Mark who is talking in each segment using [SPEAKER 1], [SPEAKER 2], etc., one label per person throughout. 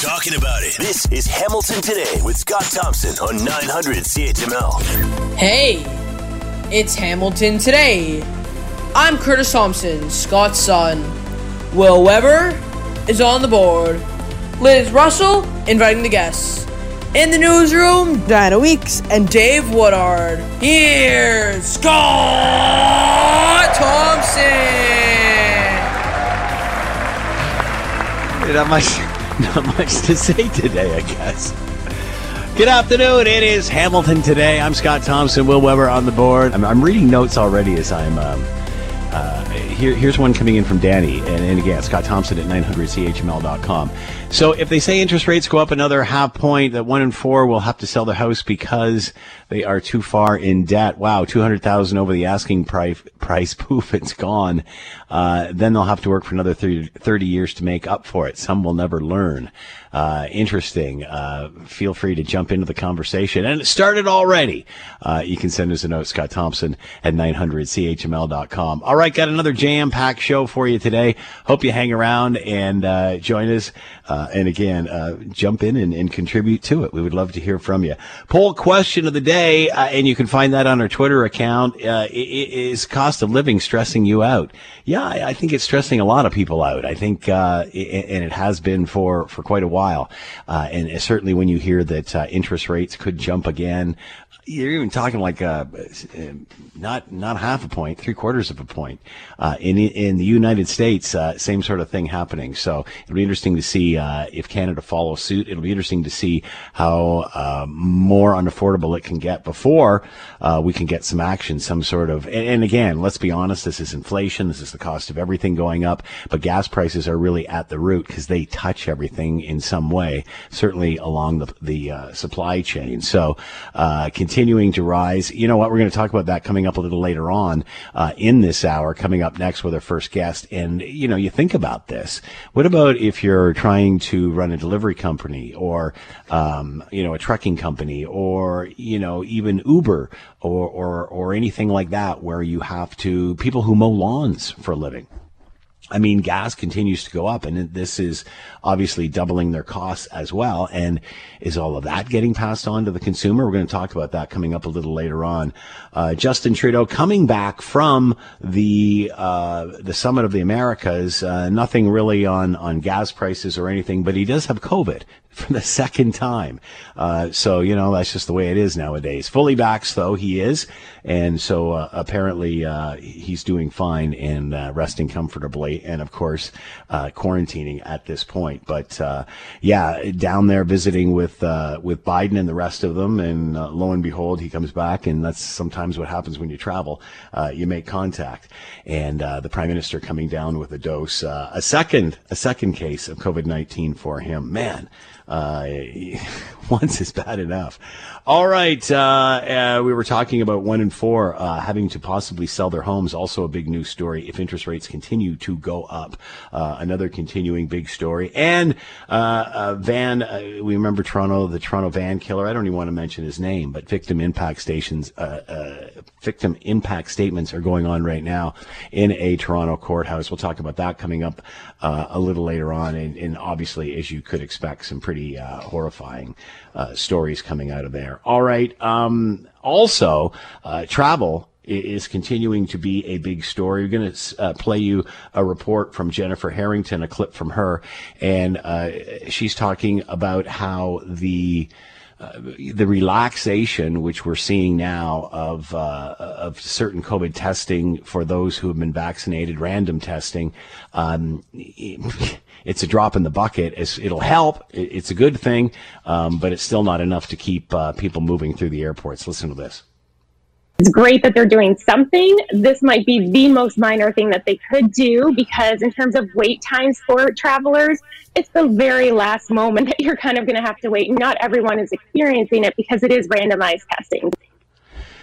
[SPEAKER 1] talking about it. This is Hamilton Today with Scott Thompson on 900 CHML.
[SPEAKER 2] Hey, it's Hamilton Today. I'm Curtis Thompson, Scott's son. Will Weber is on the board. Liz Russell inviting the guests. In the newsroom, Diana Weeks and Dave Woodard. Here's Scott Thompson.
[SPEAKER 3] Not much, not much to say today, I guess. Good afternoon. It is Hamilton today. I'm Scott Thompson. Will Weber on the board. I'm, I'm reading notes already as I'm. Um, uh, here, here's one coming in from Danny, and, and again, Scott Thompson at 900chml.com. So, if they say interest rates go up another half point, that one in four will have to sell their house because they are too far in debt. Wow, 200,000 over the asking price. Price, poof, it's gone. Uh, then they'll have to work for another 30, 30, years to make up for it. Some will never learn. Uh, interesting. Uh, feel free to jump into the conversation. And it started already. Uh, you can send us a note, Scott Thompson at 900chml.com. All right, got another jam packed show for you today. Hope you hang around and uh, join us. Uh, and again, jump in and, and, contribute to it. We would love to hear from you. Poll question of the day, and you can find that on our Twitter account. is cost of living stressing you out? Yeah, I, I, think it's stressing a lot of people out. I think, it, and it has been for, for quite a while. Uh, and certainly when you hear that uh, interest rates could jump again, you're even talking like uh, not not half a point, three quarters of a point. Uh, in in the United States, uh, same sort of thing happening. So it'll be interesting to see uh, if Canada follows suit. It'll be interesting to see how uh, more unaffordable it can get before uh, we can get some action, some sort of. And, and, again, let's be honest. This is inflation. This is the cost of everything going up. But gas prices are really at the root because they touch everything in some way. Certainly along the the supply chain. So continuing to rise. You know what? We're going to talk about that coming up a little later on uh, in this hour, coming up next with our first guest. And, you know, you think about this. What about if you're trying to run a delivery company or, um, you know, a trucking company or, you know, even Uber or, or, or anything like that where you have to, people who mow lawns for a living? I mean, gas continues to go up, and this is obviously doubling their costs as well. And is all of that getting passed on to the consumer? We're going to talk about that coming up a little later on. Uh, Justin Trudeau coming back from the uh, the summit of the Americas. Uh, nothing really on on gas prices or anything, but he does have COVID for the second time. Uh, so, you know, that's just the way it is nowadays. Fully vaxxed, though, he is. And so uh, apparently uh, he's doing fine and uh, resting comfortably. And, of course, uh, quarantining at this point. But, uh, yeah, down there visiting with with Biden and the rest of them. And lo and behold, he comes back. And that's sometimes what happens when you travel. you make contact. And the prime minister coming down with a dose, a second, a second case of COVID-19 for him. Man, uh, once is bad enough. All right. Uh, uh, we were talking about one in four uh, having to possibly sell their homes. Also, a big news story if interest rates continue to go up. Uh, another continuing big story. And uh, van, we remember Toronto, the Toronto van killer. I don't even want to mention his name, but victim impact stations, victim impact statements are going on right now in a Toronto courthouse. We'll talk about that coming up a little later on. And, and obviously, as you could expect, some pretty uh, horrifying uh, stories coming out of there. All right. Um, also, uh, travel is continuing to be a big story. We're going to uh, play you a report from Jennifer Harrington, a clip from her, and uh, she's talking about how the uh, the relaxation which we're seeing now of uh, of certain COVID testing for those who have been vaccinated, random testing, um, it's a drop in the bucket. It's, it'll help. It's a good thing, um, but it's still not enough to keep uh, people moving through the airports. Listen to this.
[SPEAKER 4] It's great that they're doing something. This might be the most minor thing that they could do because, in terms of wait times for travelers, it's the very last moment that you're kind of going to have to wait. Not everyone is experiencing it because it is randomized testing.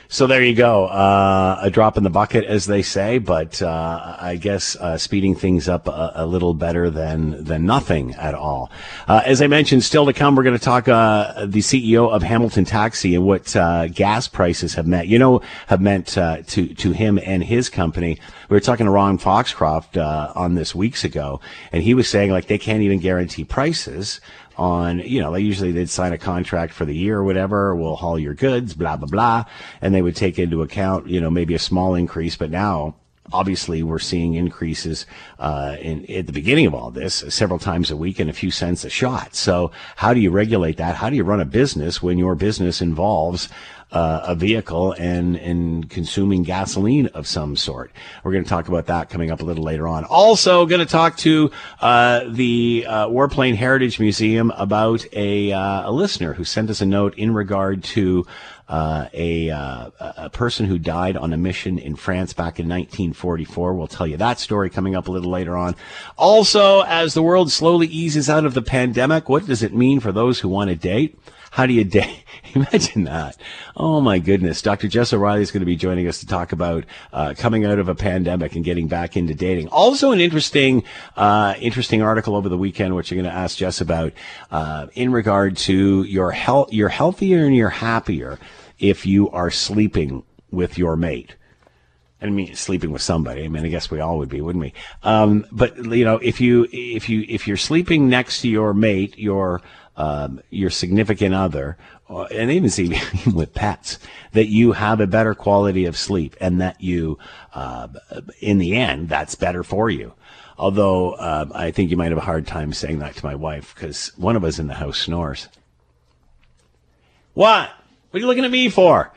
[SPEAKER 3] So there you go. Uh, a drop in the bucket, as they say, but uh, I guess uh, speeding things up a, a, little better than than nothing at all. Uh, as I mentioned, still to come, we're going to talk uh, the CEO of Hamilton Taxi and what uh, gas prices have meant. You know, have meant to to him and his company. We were talking to Ron Foxcroft on this weeks ago, and he was saying like they can't even guarantee prices on, you know, they usually they'd sign a contract for the year or whatever. We'll haul your goods, blah, blah, blah. And they would take into account, you know, maybe a small increase, but now obviously we're seeing increases uh, in at the beginning of all this several times a week and a few cents a shot. So how do you regulate that? How do you run a business when your business involves uh, a vehicle and and consuming gasoline of some sort. We're going to talk about that coming up a little later on. Also, going to talk to uh, the uh, Warplane Heritage Museum about a, uh, a listener who sent us a note in regard to uh, a, uh, a person who died on a mission in France back in 1944. We'll tell you that story coming up a little later on. Also, as the world slowly eases out of the pandemic, what does it mean for those who want to date? How do you date? Imagine that. Oh my goodness. Dr. Jess O'Reilly is going to be joining us to talk about uh, coming out of a pandemic and getting back into dating. Also, an interesting, uh, interesting article over the weekend, which I'm going to ask Jess about, uh, in regard to your health. You're healthier and you're happier if you are sleeping with your mate. I mean, sleeping with somebody. I mean, I guess we all would be, wouldn't we? Um, but you know, if you if you if you're sleeping next to your mate, your um, your significant other, and even see with pets, that you have a better quality of sleep, and that you, uh, in the end, that's better for you. Although uh, I think you might have a hard time saying that to my wife because one of us in the house snores. What? What are you looking at me for?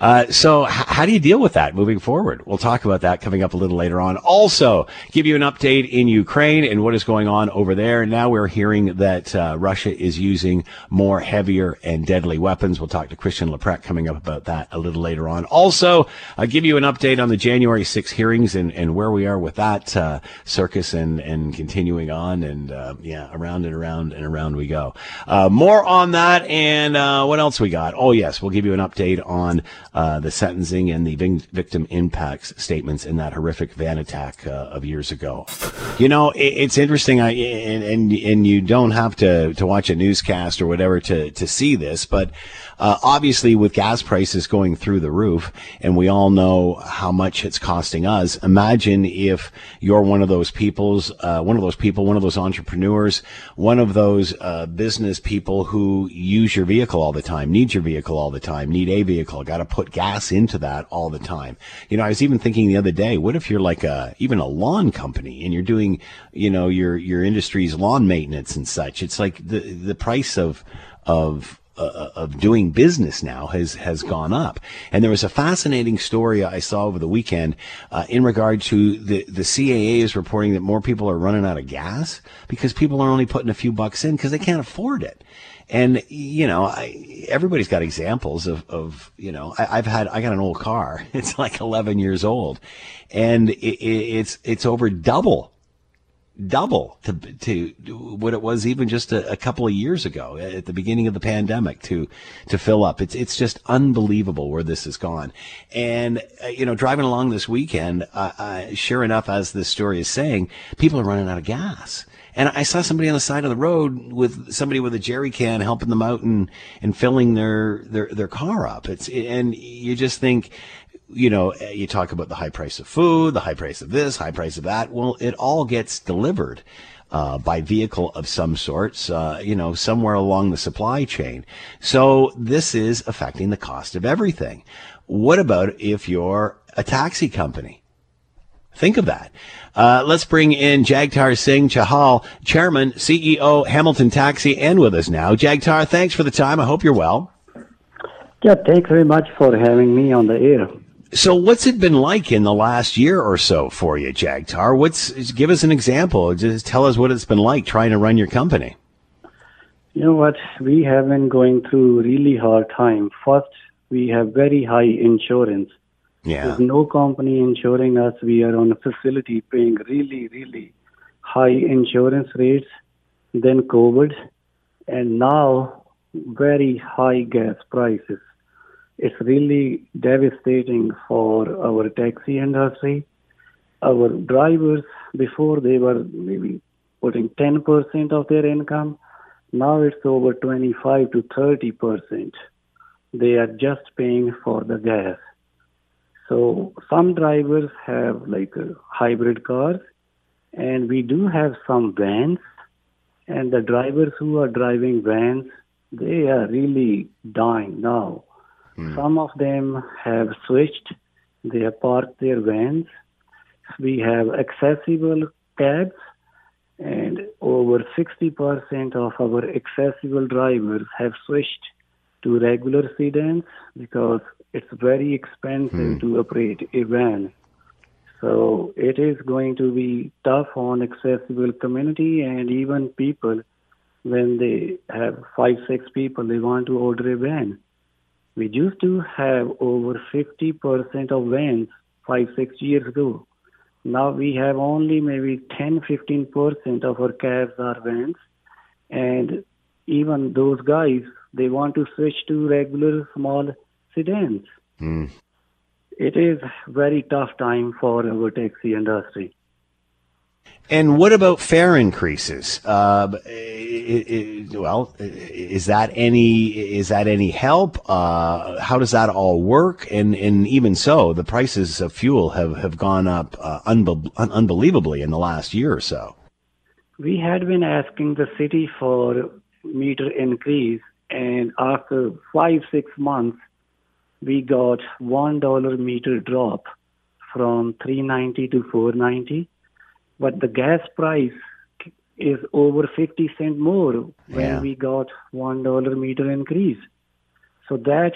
[SPEAKER 3] Uh, so h- how do you deal with that moving forward? We'll talk about that coming up a little later on. Also, give you an update in Ukraine and what is going on over there. Now we're hearing that uh, Russia is using more heavier and deadly weapons. We'll talk to Christian Leuprecht coming up about that a little later on. Also, I'll give you an update on the January 6 hearings and, and where we are with that uh, circus and, and continuing on. And uh, yeah, around and around and around we go. Uh, more on that and uh, what else we got? Oh, yes, we'll give you an update on uh, the sentencing and the victim impacts statements in that horrific van attack uh, of years ago. You know, it, it's interesting. I and, and and you don't have to to watch a newscast or whatever to to see this, but uh, obviously, with gas prices going through the roof, and we all know how much it's costing us. Imagine if you're one of those people's, uh, one of those people, one of those entrepreneurs, one of those uh, business people who use your vehicle all the time, need your vehicle all the time, need a vehicle, got to put gas into that all the time. You know, I was even thinking the other day, what if you're like a even a lawn company and you're doing, you know, your your industry's lawn maintenance and such? It's like the the price of of uh, of doing business now has has gone up. And there was a fascinating story I saw over the weekend uh, in regard to the the CAA is reporting that more people are running out of gas because people are only putting a few bucks in because they can't afford it. And you know, I, everybody's got examples of, of you know, I, have had I got an old car. It's like 11 years old, and it, it, it's it's over double double to to what it was even just a, a, couple of years ago at the beginning of the pandemic to to fill up. It's it's just unbelievable where this has gone. And uh, you know, driving along this weekend, uh, uh, sure enough, as this story is saying, people are running out of gas. And I saw somebody on the side of the road with somebody with a jerry can helping them out and, and filling their, their, their car up. It's, and you just think, you know, you talk about the high price of food, the high price of this, high price of that. Well, it all gets delivered. Uh, by vehicle of some sorts, uh, you know, somewhere along the supply chain. So this is affecting the cost of everything. What about if you're a taxi company? Think of that. Uh, let's bring in Jagtar Singh Chahal, Chairman, CEO, Hamilton Taxi, and with us now. Jagtar, thanks for the time. I hope you're well.
[SPEAKER 5] Yeah, thanks very much for having me on the air.
[SPEAKER 3] So, what's it been like in the last year or so for you, Jagtar? What's give us an example? Just tell us what it's been like trying to run your company.
[SPEAKER 5] You know what? We have been going through really hard time. First, we have very high insurance.
[SPEAKER 3] Yeah.
[SPEAKER 5] There's no company insuring us. We are on a facility paying really, really high insurance rates. Then COVID, and now very high gas prices it's really devastating for our taxi industry. Our drivers, before they were maybe putting 10% of their income, now it's over 25 to 30%. They are just paying for the gas. So some drivers have like uh, hybrid cars, and we do have some vans, And the drivers who are driving vans, they are really dying now. Hmm. Some of them have switched. They have parked their vans. We have accessible cabs, and over 60% of our accessible drivers have switched to regular sedans because it's very expensive hmm. to operate a van. So it is going to be tough on accessible community and even people when they have five, six people, they want to order a van. We used to have over 50% of vans five, six years ago. Now we have only maybe 10, 15% of our cabs are vans. And even those guys, they want to switch to regular small sedans. Hmm. It is very tough time for our taxi industry.
[SPEAKER 3] And what about fare increases? Uh, i- i- well, is that any is that any help? Uh, how does that all work? And and even so, the prices of fuel have have gone up uh, unbe- un- unbelievably in the last year or so.
[SPEAKER 5] We had been asking the city for meter increase, and after five, six months, we got one dollar meter drop from 390 to 490. But the gas price is over 50 cent more when
[SPEAKER 3] Yeah.
[SPEAKER 5] we got one dollar meter increase. So that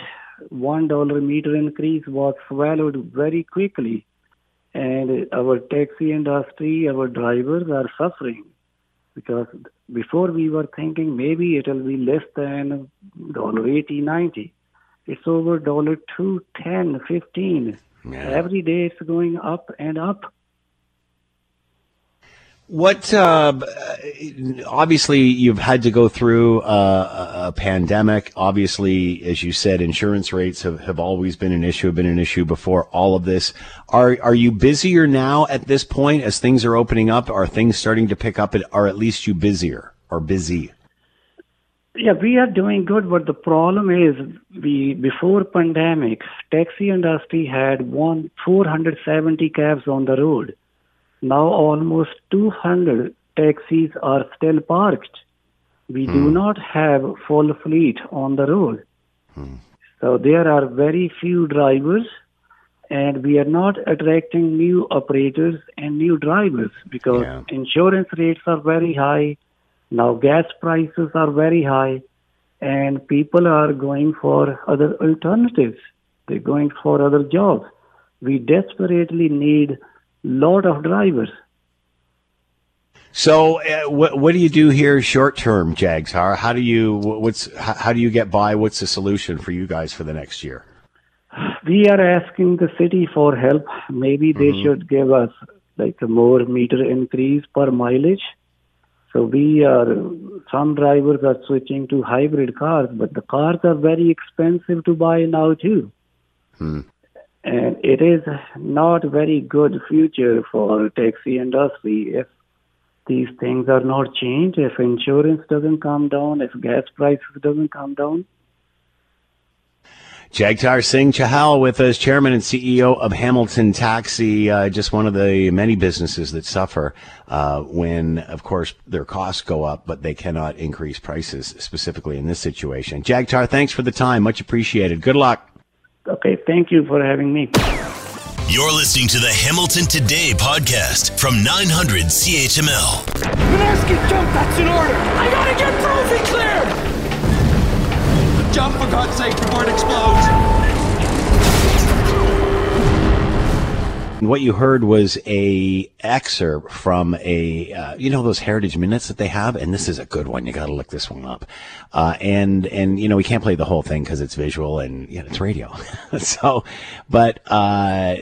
[SPEAKER 5] one dollar meter increase was swallowed very quickly, and our taxi industry, our drivers are suffering because before we were thinking maybe it will be less than dollar eighty ninety. It's over dollar two ten fifteen. Every day it's going up and up.
[SPEAKER 3] What uh, obviously you've had to go through a, a pandemic. Obviously, as you said, insurance rates have, have always been an issue. Have been an issue before all of this. Are are you busier now at this point as things are opening up? Are things starting to pick up? Are at least you busier or busy?
[SPEAKER 5] Yeah, we are doing good, but the problem is we before pandemic, taxi industry had one 470 cabs on the road. Now almost 200 taxis are still parked. We do hmm. not have full fleet on the road. Hmm. So there are very few drivers and we are not attracting new operators and new drivers because
[SPEAKER 3] Yeah.
[SPEAKER 5] insurance rates are very high. Now gas prices are very high and people are going for other alternatives. They're going for other jobs. We desperately need lot of drivers.
[SPEAKER 3] So, uh, what what do you do here short term, Jags? How how do you what's how, how do you get by? What's the solution for you guys for the next year?
[SPEAKER 5] We are asking the city for help. Maybe they should give us like a more meter increase per mileage. So we are some drivers are switching to hybrid cars, but the cars are very expensive to buy now too. And it is not very good future for taxi industry if these things are not changed, if insurance doesn't come down, if gas prices doesn't come down.
[SPEAKER 3] Jagtar Singh Chahal with us, chairman and CEO of Hamilton Taxi, uh, just one of the many businesses that suffer uh, when, of course, their costs go up, but they cannot increase prices, specifically in this situation. Jagtar, thanks for the time. Much appreciated. Good luck.
[SPEAKER 5] Okay, thank you for having me.
[SPEAKER 1] You're listening to the Hamilton Today podcast from 900 CHML.
[SPEAKER 6] Mynarski, jump! That's an order! I gotta get Brophy cleared! Jump, for God's sake, before it explodes!
[SPEAKER 3] What you heard was a excerpt from a, uh, you know, those heritage minutes that they have, and this is a good one. You got to look this one up. Uh, and and you know we can't play the whole thing because it's visual and you know, it's radio. so, but uh,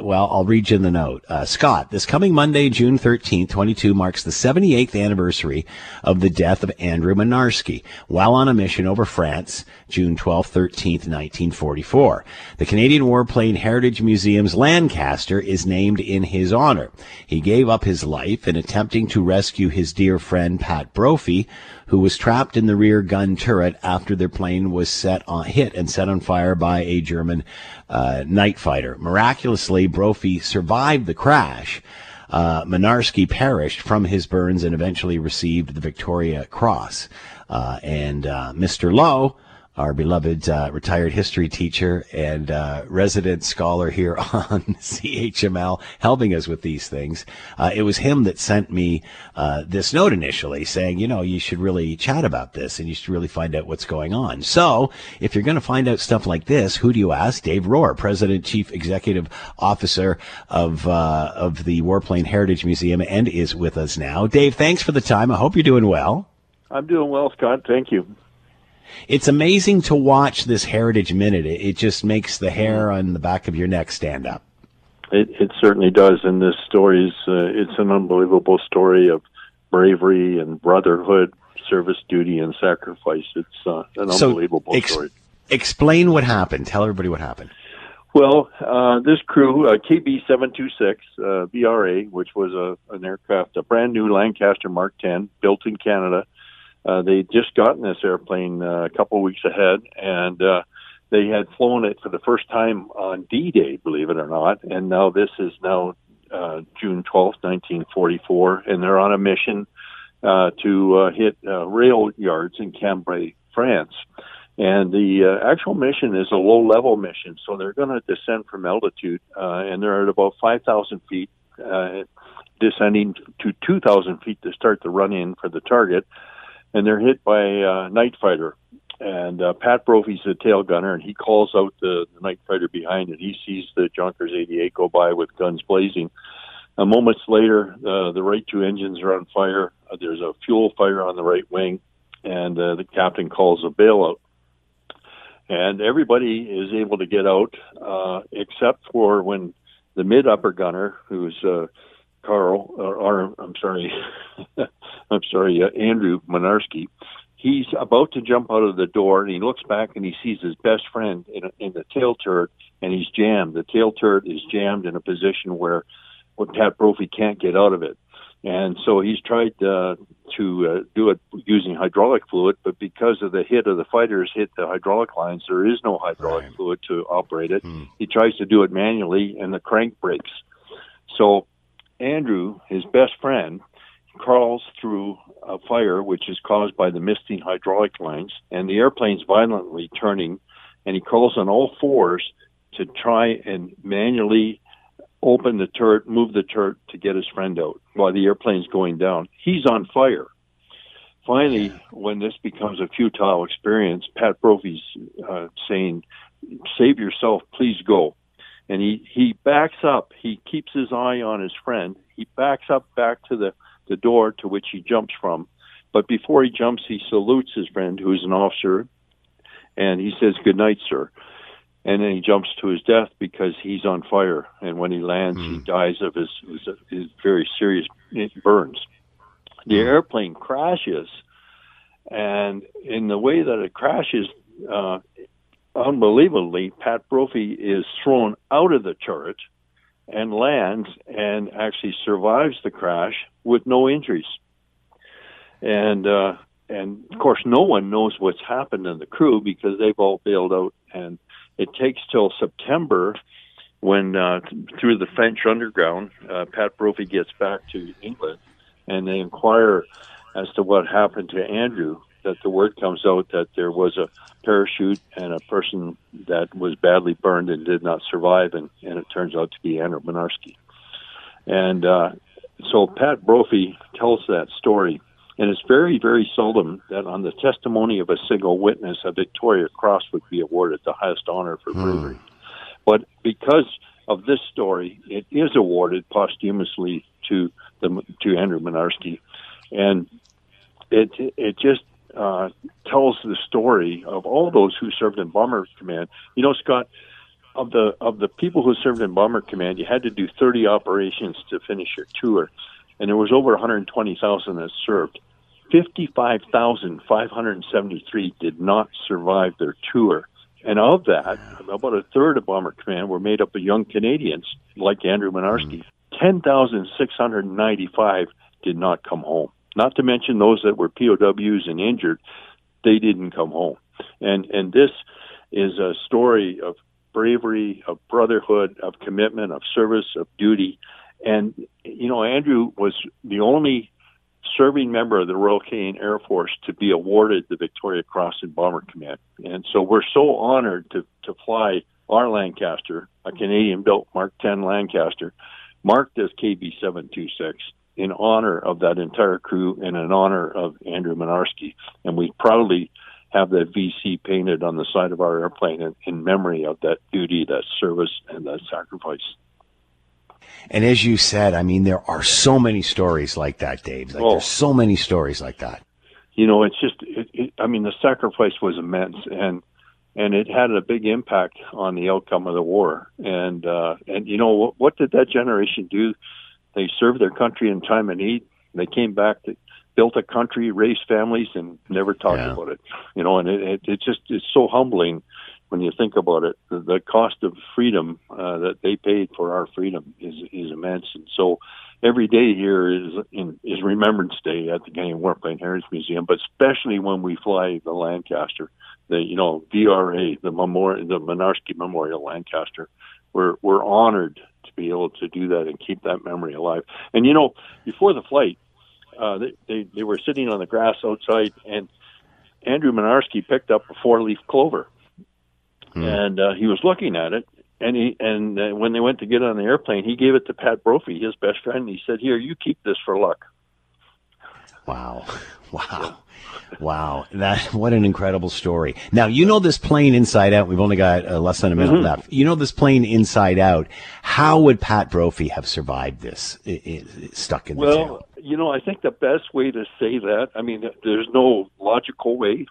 [SPEAKER 3] well, I'll read you the note. Uh, Scott, this coming Monday, June thirteenth, twenty two, marks the seventy eighth anniversary of the death of Andrew Mynarski while on a mission over France, June twelfth, thirteenth, nineteen forty four. The Canadian Warplane Heritage Museum's Lancaster is named in his honor. He gave up his life in attempting to rescue his dear friend Pat Brophy, who was trapped in the rear gun turret after their plane was set on, hit and set on fire by a German uh, night fighter. Miraculously, Brophy survived the crash. uh, Mynarski perished from his burns and eventually received the Victoria Cross. Uh, and uh, Mr. Lowe our beloved uh, retired history teacher and uh, resident scholar here on CHML, helping us with these things. Uh, it was him that sent me uh, this note initially saying, you know, you should really chat about this and you should really find out what's going on. So if you're going to find out stuff like this, who do you ask? Dave Rohr, President, Chief Executive Officer of, uh, of the Warplane Heritage Museum and is with us now. Dave, thanks for the time. I hope you're doing well.
[SPEAKER 7] I'm doing well, Scott. Thank you.
[SPEAKER 3] It's amazing to watch this Heritage Minute. It, it just makes the hair on the back of your neck stand up.
[SPEAKER 7] It, it certainly does, and this story is uh, it's an unbelievable story of bravery and brotherhood, service, duty, and sacrifice. It's uh, an
[SPEAKER 3] So,
[SPEAKER 7] unbelievable
[SPEAKER 3] ex-
[SPEAKER 7] story.
[SPEAKER 3] Explain what happened. Tell everybody what happened.
[SPEAKER 7] Well, uh, this crew, uh, KB seven two six uh, VRA, which was a an aircraft, a brand new Lancaster Mark ten, built in Canada. Uh, they just gotten this airplane uh, a couple weeks ahead, and uh, they had flown it for the first time on D-Day, believe it or not. And now this is now uh, June twelfth, nineteen forty four, and they're on a mission uh, to uh, hit uh, rail yards in Cambrai, France. And the uh, actual mission is a low level mission, so they're going to descend from altitude, uh, and they're at about 5,000 feet, uh, descending to 2,000 feet to start the run in for the target. And they're hit by a night fighter. And uh, Pat Brophy's the tail gunner, and he calls out the, the night fighter behind, and he sees the Junkers 88 go by with guns blazing. Uh, moments later, uh, the right two engines are on fire. Uh, there's a fuel fire on the right wing, and uh, the captain calls a bailout and everybody is able to get out uh, except for when the mid upper gunner, who's uh, Carl, or, or I'm sorry, I'm sorry, uh, Andrew Mynarski, he's about to jump out of the door and he looks back and he sees his best friend in, a, in the tail turret and he's jammed. The tail turret is jammed in a position where, where Pat Brophy can't get out of it. And so he's tried uh, to uh, do it using hydraulic fluid, but because of the hit of the fighters hit the hydraulic lines, there is no hydraulic
[SPEAKER 3] Right.
[SPEAKER 7] fluid to operate it. He tries to do it manually, and the crank breaks. So Andrew, his best friend, crawls through a fire which is caused by the misting hydraulic lines, and the airplane's violently turning, and he crawls on all fours to try and manually open the turret, move the turret to get his friend out while the airplane's going down. He's on fire. Finally, when this becomes a futile experience, Pat Brophy's uh, saying, "Save yourself, please go." And he he backs up. He keeps his eye on his friend. He backs up back to the the door to which he jumps from. But before he jumps, he salutes his friend, who is an officer, and he says, "Good night, sir." and then he jumps to his death because he's on fire. And when he lands, he dies of his, his, his very serious burns. The airplane crashes, and in the way that it crashes, uh, unbelievably, Pat Brophy is thrown out of the turret and lands and actually survives the crash with no injuries. And uh, and of course, no one knows what's happened in the crew because they've all bailed out and it takes till September when uh, through the French underground, uh, Pat Brophy gets back to England, and they inquire as to what happened to Andrew. That the word comes out that there was a parachute and a person that was badly burned and did not survive, and, and it turns out to be Andrew Mynarski. And uh, so Pat Brophy tells that story, and it's very, very seldom that on the testimony of a single witness, a Victoria Cross would be awarded the highest honor for bravery. But because of this story, it is awarded posthumously to the to Andrew Mynarski, and it it just uh, tells the story of all those who served in Bomber Command. You know, Scott, of the of the people who served in Bomber Command, you had to do 30 operations to finish your tour, and there was over 120,000 that served. 55,573 did not survive their tour. And of that, about a third of Bomber Command were made up of young Canadians like Andrew Mynarski. 10,695 did not come home. Not to mention those that were POWs and injured, they didn't come home. And and this is a story of bravery, of brotherhood, of commitment, of service, of duty, And you know, Andrew was the only serving member of the Royal Canadian Air Force to be awarded the Victoria Cross in Bomber Command. And so we're so honored to, to fly our Lancaster, a Canadian built Mark 10 Lancaster, marked as KB 726 in honor of that entire crew and in honor of Andrew Mynarski. And we proudly have that VC painted on the side of our airplane in, in memory of that duty, that service, and that sacrifice.
[SPEAKER 3] And as you said, I mean, there are so many stories like that, Dave. Like,
[SPEAKER 7] Oh.
[SPEAKER 3] there's so many stories like that.
[SPEAKER 7] you know, it's just, it, it, I mean, the sacrifice was immense, and and it had a big impact on the outcome of the war. And uh, and you know, what, what did that generation do? They served their country in time of need. They came back, they built a country, raised families, and never talked
[SPEAKER 3] Yeah.
[SPEAKER 7] about it. You know, and it, it, it just is so humbling when you think about it. The, the cost of freedom uh, that they paid for our freedom is is immense, and so every day here is in, is Remembrance Day at the Canadian Warplane Heritage Museum, but especially when we fly the Lancaster, the you know VRA, the memorial, the Mynarski Memorial Lancaster. We're we're honored to be able to do that and keep that memory alive. And you know, before the flight, uh, they, they they were sitting on the grass outside, and Andrew Mynarski picked up a four leaf clover, and uh, he was looking at it. And he and uh, when they went to get on the airplane, he gave it to Pat Brophy, his best friend. And he said, "Here, you keep this for luck."
[SPEAKER 3] Wow. Wow. Wow. That, what an incredible story. Now, you know this plane inside out. We've only got uh, less than a minute
[SPEAKER 7] Mm-hmm.
[SPEAKER 3] left. You know this plane inside out. How would Pat Brophy have survived this? i i stuck in the
[SPEAKER 7] Well,
[SPEAKER 3] tail?
[SPEAKER 7] you know, I think the best way to say that, I mean, there's no logical way.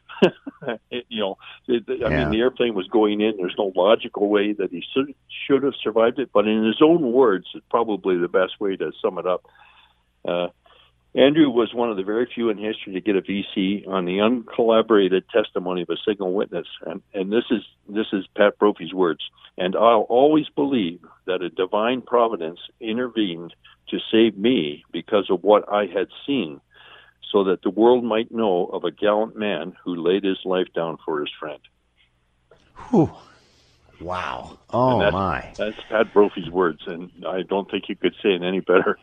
[SPEAKER 7] It- you know, it, I
[SPEAKER 3] Yeah.
[SPEAKER 7] mean, the airplane was going in. There's no logical way that he should, should have survived it. But in his own words, it's probably the best way to sum it up. Uh, Andrew was one of the very few in history to get a VC on the uncollaborated testimony of a single witness, and, and this is this is Pat Brophy's words. And I'll always believe that a divine providence intervened to save me because of what I had seen, so that the world might know of a gallant man who laid his life down for his friend.
[SPEAKER 3] Whew. Wow. Oh,
[SPEAKER 7] that's,
[SPEAKER 3] my.
[SPEAKER 7] That's Pat Brophy's words, and I don't think you could say it any better.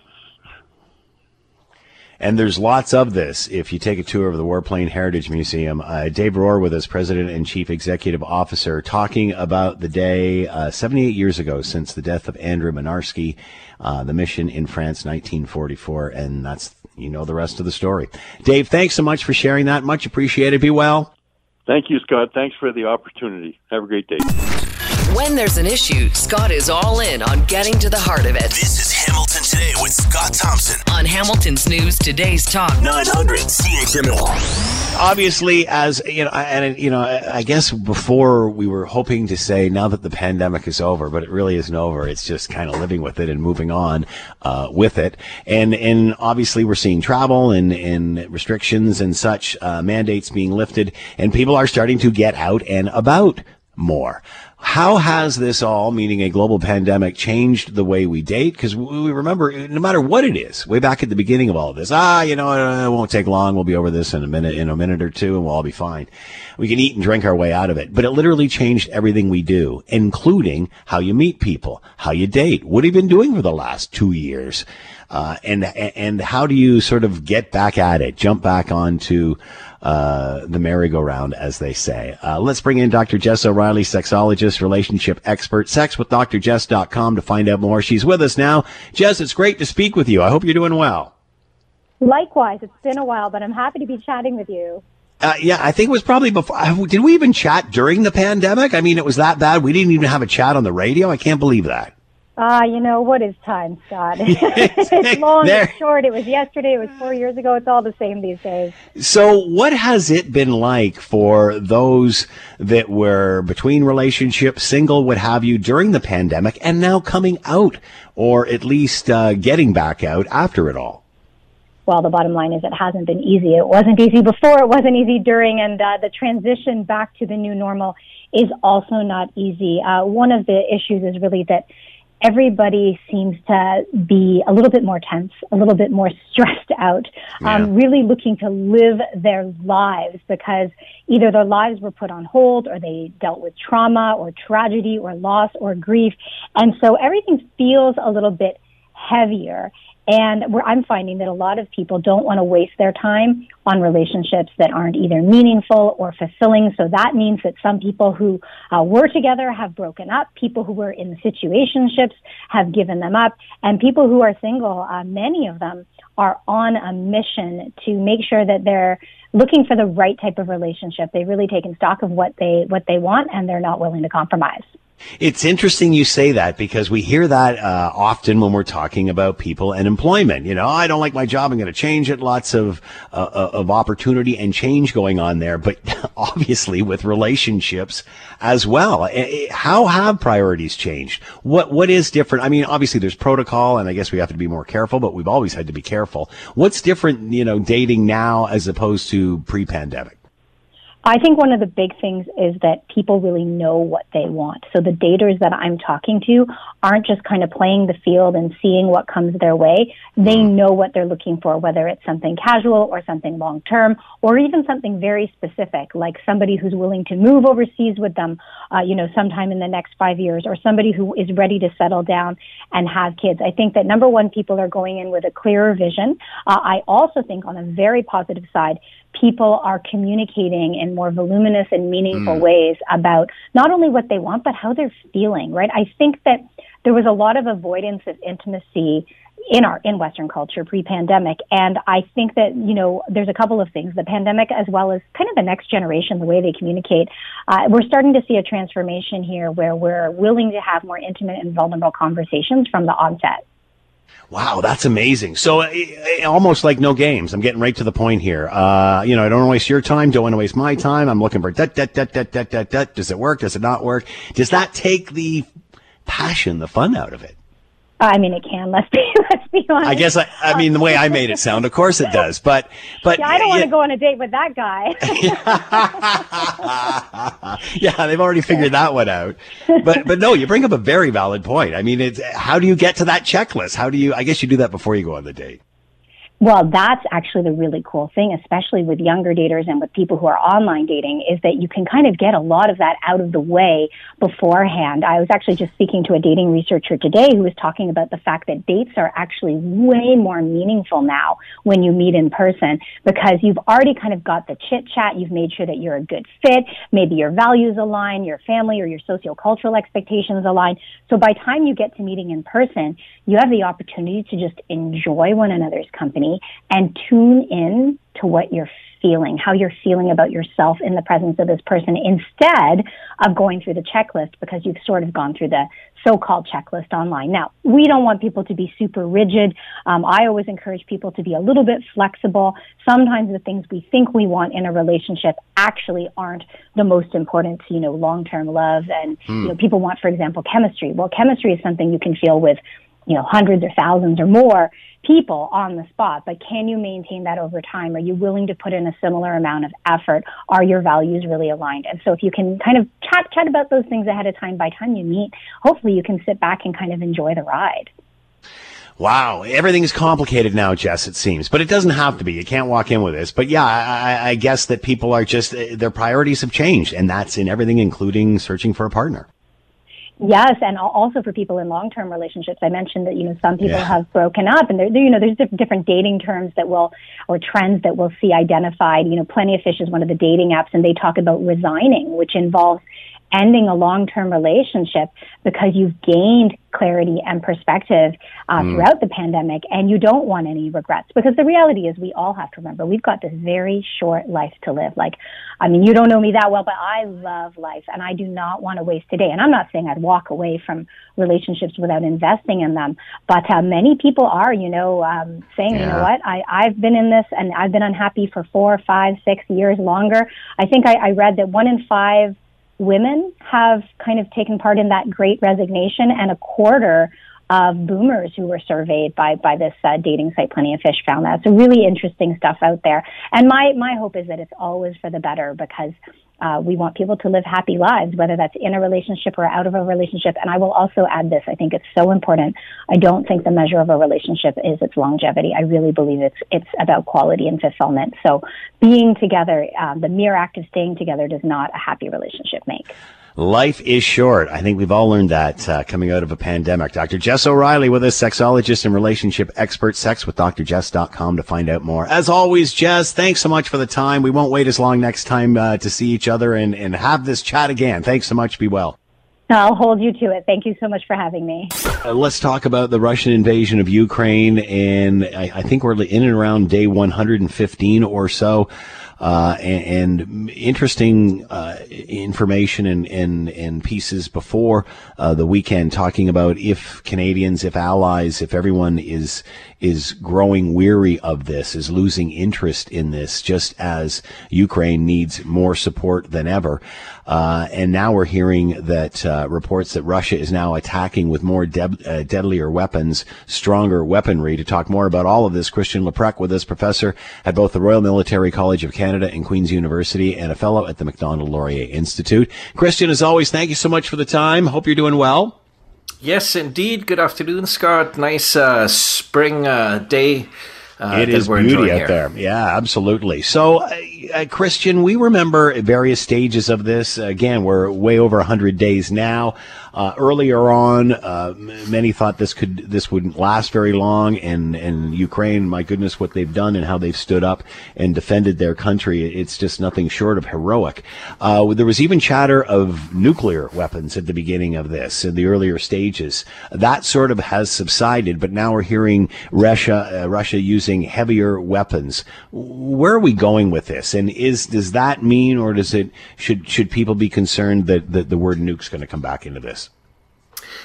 [SPEAKER 3] And there's lots of this. If you take a tour of the Warplane Heritage Museum, uh, Dave Rohr with us, President and Chief Executive Officer, talking about the day uh, 78 years ago since the death of Andrew Mynarski, uh, the mission in France, 1944, and that's you know the rest of the story. Dave, thanks so much for sharing that. Much appreciated. Be well.
[SPEAKER 7] Thank you, Scott. Thanks for the opportunity. Have a great day.
[SPEAKER 8] When there's an issue, Scott is all in on getting to the heart of it.
[SPEAKER 1] This is Hamilton Today with Scott Thompson.
[SPEAKER 8] On Hamilton's News Today's Talk.
[SPEAKER 1] 900 CHML.
[SPEAKER 3] Obviously as you know and you know i guess before we were hoping to say now that the pandemic is over but it really isn't over it's just kind of living with it and moving on uh, with it. And and obviously we're seeing travel and and restrictions and such uh, mandates being lifted and people are starting to get out and about more how has this all, meaning a global pandemic, changed the way we date? Because we remember, no matter what it is, way back at the beginning of all of this, ah, you know, it won't take long. We'll be over this in a minute, in a minute or two, and we'll all be fine. We can eat and drink our way out of it. But it literally changed everything we do, including how you meet people, how you date. What have you been doing for the last two years? Uh, and, and how do you sort of get back at it, jump back onto, uh, the merry-go-round, as they say. Uh, let's bring in Dr. Jess O'Reilly, sexologist, relationship expert, sexwithdrjess.com to find out more. She's with us now. Jess, it's great to speak with you. I hope you're doing well.
[SPEAKER 9] Likewise, it's been a while, but I'm happy to be chatting with you.
[SPEAKER 3] Uh, yeah, I think it was probably before. Did we even chat during the pandemic? I mean, it was that bad. We didn't even have a chat on the radio. I can't believe that.
[SPEAKER 9] Ah, you know, what is time, Scott? it's long,
[SPEAKER 3] There-
[SPEAKER 9] it's short. It was yesterday. It was four years ago. It's all the same these days.
[SPEAKER 3] So, what has it been like for those that were between relationships, single, what have you, during the pandemic, and now coming out, or at least uh, getting back out after it all?
[SPEAKER 9] Well, the bottom line is it hasn't been easy. It wasn't easy before. It wasn't easy during, and uh, the transition back to the new normal is also not easy. Uh, one of the issues is really that everybody seems to be a little bit more tense, a little bit more stressed out, um, really looking to live their lives because either their lives were put on hold or they dealt with trauma or tragedy or loss or grief. And so everything feels a little bit heavier. And I'm finding that a lot of people don't want to waste their time on relationships that aren't either meaningful or fulfilling. So that means that some people who uh, were together have broken up. People who were in situationships have given them up. And people who are single, uh, many of them are on a mission to make sure that they're looking for the right type of relationship. They've really taken stock of what they, what they want and they're not willing to compromise.
[SPEAKER 3] It's interesting you say that because we hear that uh, often when we're talking about people and employment. You know, I don't like my job. I'm going to change it. Lots of uh, uh of opportunity and change going on there, but obviously with relationships as well. How have priorities changed? What what is different? I mean, obviously there's protocol, and I guess we have to be more careful. But we've always had to be careful. What's different? You know, dating now as opposed to pre-pandemic.
[SPEAKER 9] I think one of the big things is that people really know what they want. So the daters that I'm talking to aren't just kind of playing the field and seeing what comes their way. They mm-hmm. know what they're looking for, whether it's something casual or something long term or even something very specific, like somebody who's willing to move overseas with them, uh, you know, sometime in the next five years or somebody who is ready to settle down and have kids. I think that number one, people are going in with a clearer vision. Uh, I also think on a very positive side, people are communicating in more voluminous and meaningful mm. ways about not only what they want, but how they're feeling, right? I think that there was a lot of avoidance of intimacy in our in Western culture pre-pandemic, and I think that you know there's a couple of things: the pandemic, as well as kind of the next generation, the way they communicate. Uh, we're starting to see a transformation here, where we're willing to have more intimate and vulnerable conversations from the onset.
[SPEAKER 3] Wow, that's amazing. So uh, almost like no games. I'm getting right to the point here. Uh, you know, I don't want to waste your time. Don't want to waste my time. I'm looking for that, that, that, that, that, that, that. Does it work? Does it not work? Does that take the passion, the fun out of it?
[SPEAKER 9] I mean, it can. Let's be let's be honest.
[SPEAKER 3] I guess I, I mean the way I made it sound. Of course it does, but but
[SPEAKER 9] yeah, I don't want to go on a date with that guy.
[SPEAKER 3] yeah, they've already figured that one out. But but no, you bring up a very valid point. I mean, it's how do you get to that checklist? How do you? I guess you do that before you go on the date.
[SPEAKER 9] Well, that's actually the really cool thing, especially with younger daters and with people who are online dating, is that you can kind of get a lot of that out of the way beforehand. I was actually just speaking to a dating researcher today who was talking about the fact that dates are actually way more meaningful now when you meet in person because you've already kind of got the chit chat. You've made sure that you're a good fit. Maybe your values align, your family or your sociocultural expectations align. So by time you get to meeting in person, you have the opportunity to just enjoy one another's company and tune in to what you're feeling, how you're feeling about yourself in the presence of this person instead of going through the checklist because you've sort of gone through the so-called checklist online. Now, we don't want people to be super rigid. Um, I always encourage people to be a little bit flexible. Sometimes the things we think we want in a relationship actually aren't the most important to, you know, long-term love. And, hmm. you know, people want, for example, chemistry. Well, chemistry is something you can feel with you know, hundreds or thousands or more people on the spot, but can you maintain that over time? Are you willing to put in a similar amount of effort? Are your values really aligned? And so if you can kind of chat, chat about those things ahead of time, by time you meet, hopefully you can sit back and kind of enjoy the ride.
[SPEAKER 3] Wow, everything is complicated now, Jess. It seems, but it doesn't have to be. You can't walk in with this. But yeah, I, I guess that people are just their priorities have changed, and that's in everything, including searching for a partner.
[SPEAKER 9] Yes, and also for people in long-term relationships. I mentioned that you know some people yeah. have broken up, and there, you know there's different dating terms that will or trends that we'll see identified. You know, Plenty of Fish is one of the dating apps, and they talk about resigning, which involves ending a long-term relationship because you've gained clarity and perspective uh, mm. throughout the pandemic and you don't want any regrets. Because the reality is we all have to remember we've got this very short life to live. Like i mean you don't know me that well but i love life and i do not want to waste today and i'm not saying i'd walk away from relationships without investing in them but uh, many people are you know um, saying yeah. you know what? I, i've been in this and i've been unhappy for four five six years longer. I think I, I read that one in five women have kind of taken part in that great resignation, and a quarter of boomers who were surveyed by by this uh, dating site Plenty of Fish found that. So really interesting stuff out there. And my my hope is that it's always for the better because uh, we want people to live happy lives, whether that's in a relationship or out of a relationship. And I will also add this: I think it's so important. I don't think the measure of a relationship is its longevity. I really believe it's it's about quality and fulfillment. So being together, um, the mere act of staying together, does not a happy relationship make.
[SPEAKER 3] Life is short. I think we've all learned that uh, coming out of a pandemic. Dr. Jess O'Reilly with us, sexologist and relationship expert, sexwithdrjess.com to find out more. As always, Jess, thanks so much for the time. We won't wait as long next time uh, to see each other and, and have this chat again. Thanks so much. Be well.
[SPEAKER 9] I'll hold you to it. Thank you so much for having me.
[SPEAKER 3] Uh, let's talk about the Russian invasion of Ukraine. And I, I think we're in and around day 115 or so uh, and, and, interesting uh, information and, and, and pieces before uh, the weekend talking about if Canadians, if allies, if everyone is is growing weary of this, is losing interest in this, just as Ukraine needs more support than ever. Uh, and now we're hearing that uh, reports that Russia is now attacking with more uh, deadlier weapons, stronger weaponry. To talk more about all of this, Christian Leuprecht with us, professor at both the Royal Military College of Canada and Queen's University, and a fellow at the Macdonald Laurier Institute. Christian, as always, thank you so much for the time. Hope you're doing well.
[SPEAKER 10] Yes, indeed. Good afternoon, Scott. Nice uh, spring uh, day.
[SPEAKER 3] Uh, it is beauty out here. there. Yeah, absolutely. So, uh, Christian, we remember various stages of this. Again, we're way over 100 days now. Uh, earlier on, uh, many thought this could this wouldn't last very long, and and Ukraine, my goodness, what they've done and how they've stood up and defended their country, it's just nothing short of heroic. Uh, there was even chatter of nuclear weapons at the beginning of this in the earlier stages. That sort of has subsided, but now we're hearing Russia uh, Russia using heavier weapons. Where are we going with this? And is does that mean, or does it should should people be concerned that, that the word nuke's going to come back into this?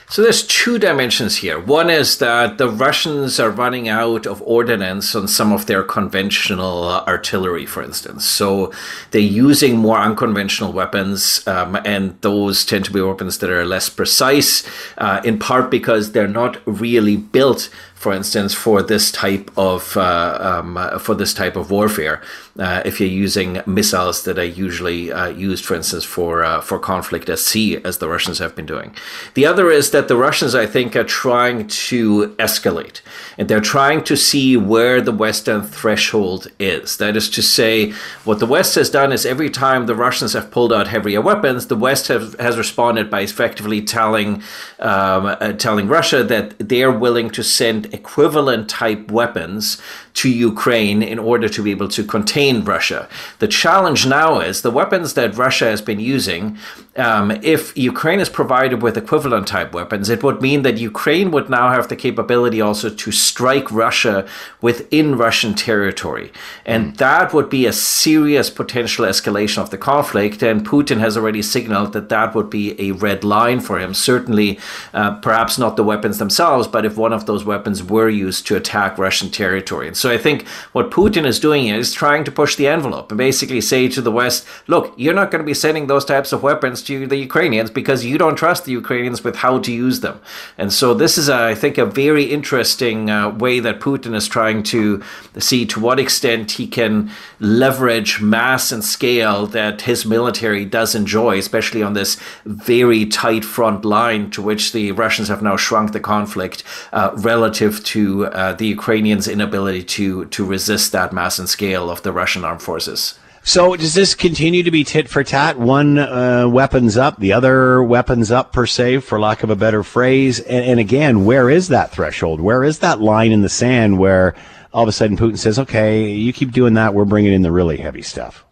[SPEAKER 10] So there's two dimensions here. One is that the Russians are running out of ordnance on some of their conventional uh, artillery, for instance. So they're using more unconventional weapons, um, and those tend to be weapons that are less precise, uh, in part because they're not really built for instance, for this type of uh, um, uh, for this type of warfare. Uh, if you're using missiles that are usually uh, used, for instance, for uh, for conflict at sea, as the Russians have been doing. The other is that the Russians, I think, are trying to escalate, and they're trying to see where the Western threshold is. That is to say, what the West has done is every time the Russians have pulled out heavier weapons, the West have, has responded by effectively telling um, uh, telling Russia that they're willing to send equivalent type weapons to Ukraine in order to be able to contain Russia. The challenge now is the weapons that Russia has been using. Um, if Ukraine is provided with equivalent type weapons, it would mean that Ukraine would now have the capability also to strike Russia within Russian territory. And mm. that would be a serious potential escalation of the conflict. And Putin has already signaled that that would be a red line for him. Certainly, uh, perhaps not the weapons themselves, but if one of those weapons were used to attack Russian territory. And so I think what Putin is doing is trying to push the envelope and basically say to the West, look, you're not going to be sending those types of weapons to the Ukrainians because you don't trust the Ukrainians with how to use them. And so this is, I think, a very interesting uh, way that Putin is trying to see to what extent he can leverage mass and scale that his military does enjoy, especially on this very tight front line to which the Russians have now shrunk the conflict uh, relative to uh, the Ukrainians' inability to to resist that mass and scale of the Russian armed forces.
[SPEAKER 3] So does this continue to be tit for tat? One uh, weapons up, the other weapons up per se, for lack of a better phrase. And, and, again, where is that threshold? Where is that line in the sand where all of a sudden Putin says, "Okay, you keep doing that, we're bringing in the really heavy stuff."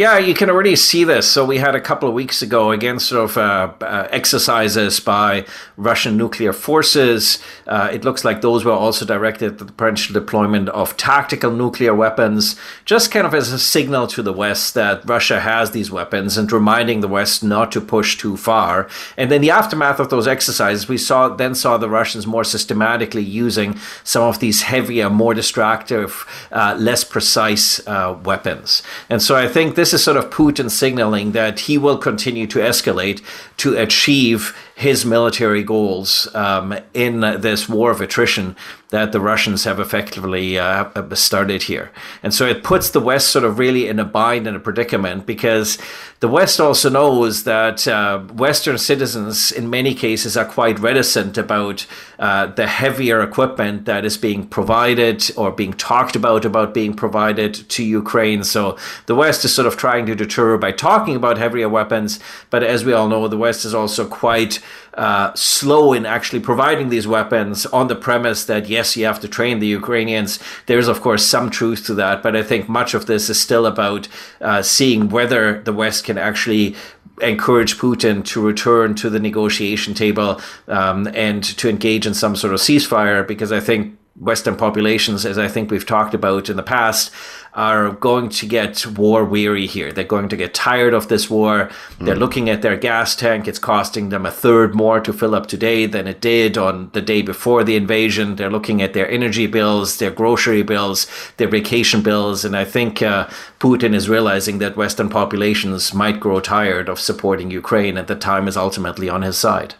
[SPEAKER 10] Yeah, you can already see this. So we had a couple of weeks ago again sort of uh, uh, exercises by Russian nuclear forces. Uh, it looks like those were also directed at the potential deployment of tactical nuclear weapons, just kind of as a signal to the West that Russia has these weapons and reminding the West not to push too far. And then the aftermath of those exercises, we saw then saw the Russians more systematically using some of these heavier, more destructive, uh, less precise uh, weapons. And so I think this is sort of Putin signaling that he will continue to escalate to achieve his military goals um, in this war of attrition that the Russians have effectively uh, started here. And so it puts the West sort of really in a bind and a predicament because the West also knows that uh, Western citizens, in many cases, are quite reticent about uh, the heavier equipment that is being provided or being talked about about being provided to Ukraine. So the West is sort of trying to deter by talking about heavier weapons. But as we all know, the West is also quite uh, slow in actually providing these weapons on the premise that yes, you have to train the Ukrainians. There's of course some truth to that, but I think much of this is still about uh, seeing whether the West can actually encourage Putin to return to the negotiation table um, and to engage in some sort of ceasefire, because I think Western populations, as I think we've talked about in the past, are going to get war weary here. They're going to get tired of this war. Mm. They're looking at their gas tank. It's costing them a third more to fill up today than it did on the day before the invasion. They're looking at their energy bills, their grocery bills, their vacation bills. And I think uh, Putin is realizing that Western populations might grow tired of supporting Ukraine, and the time is ultimately on his side.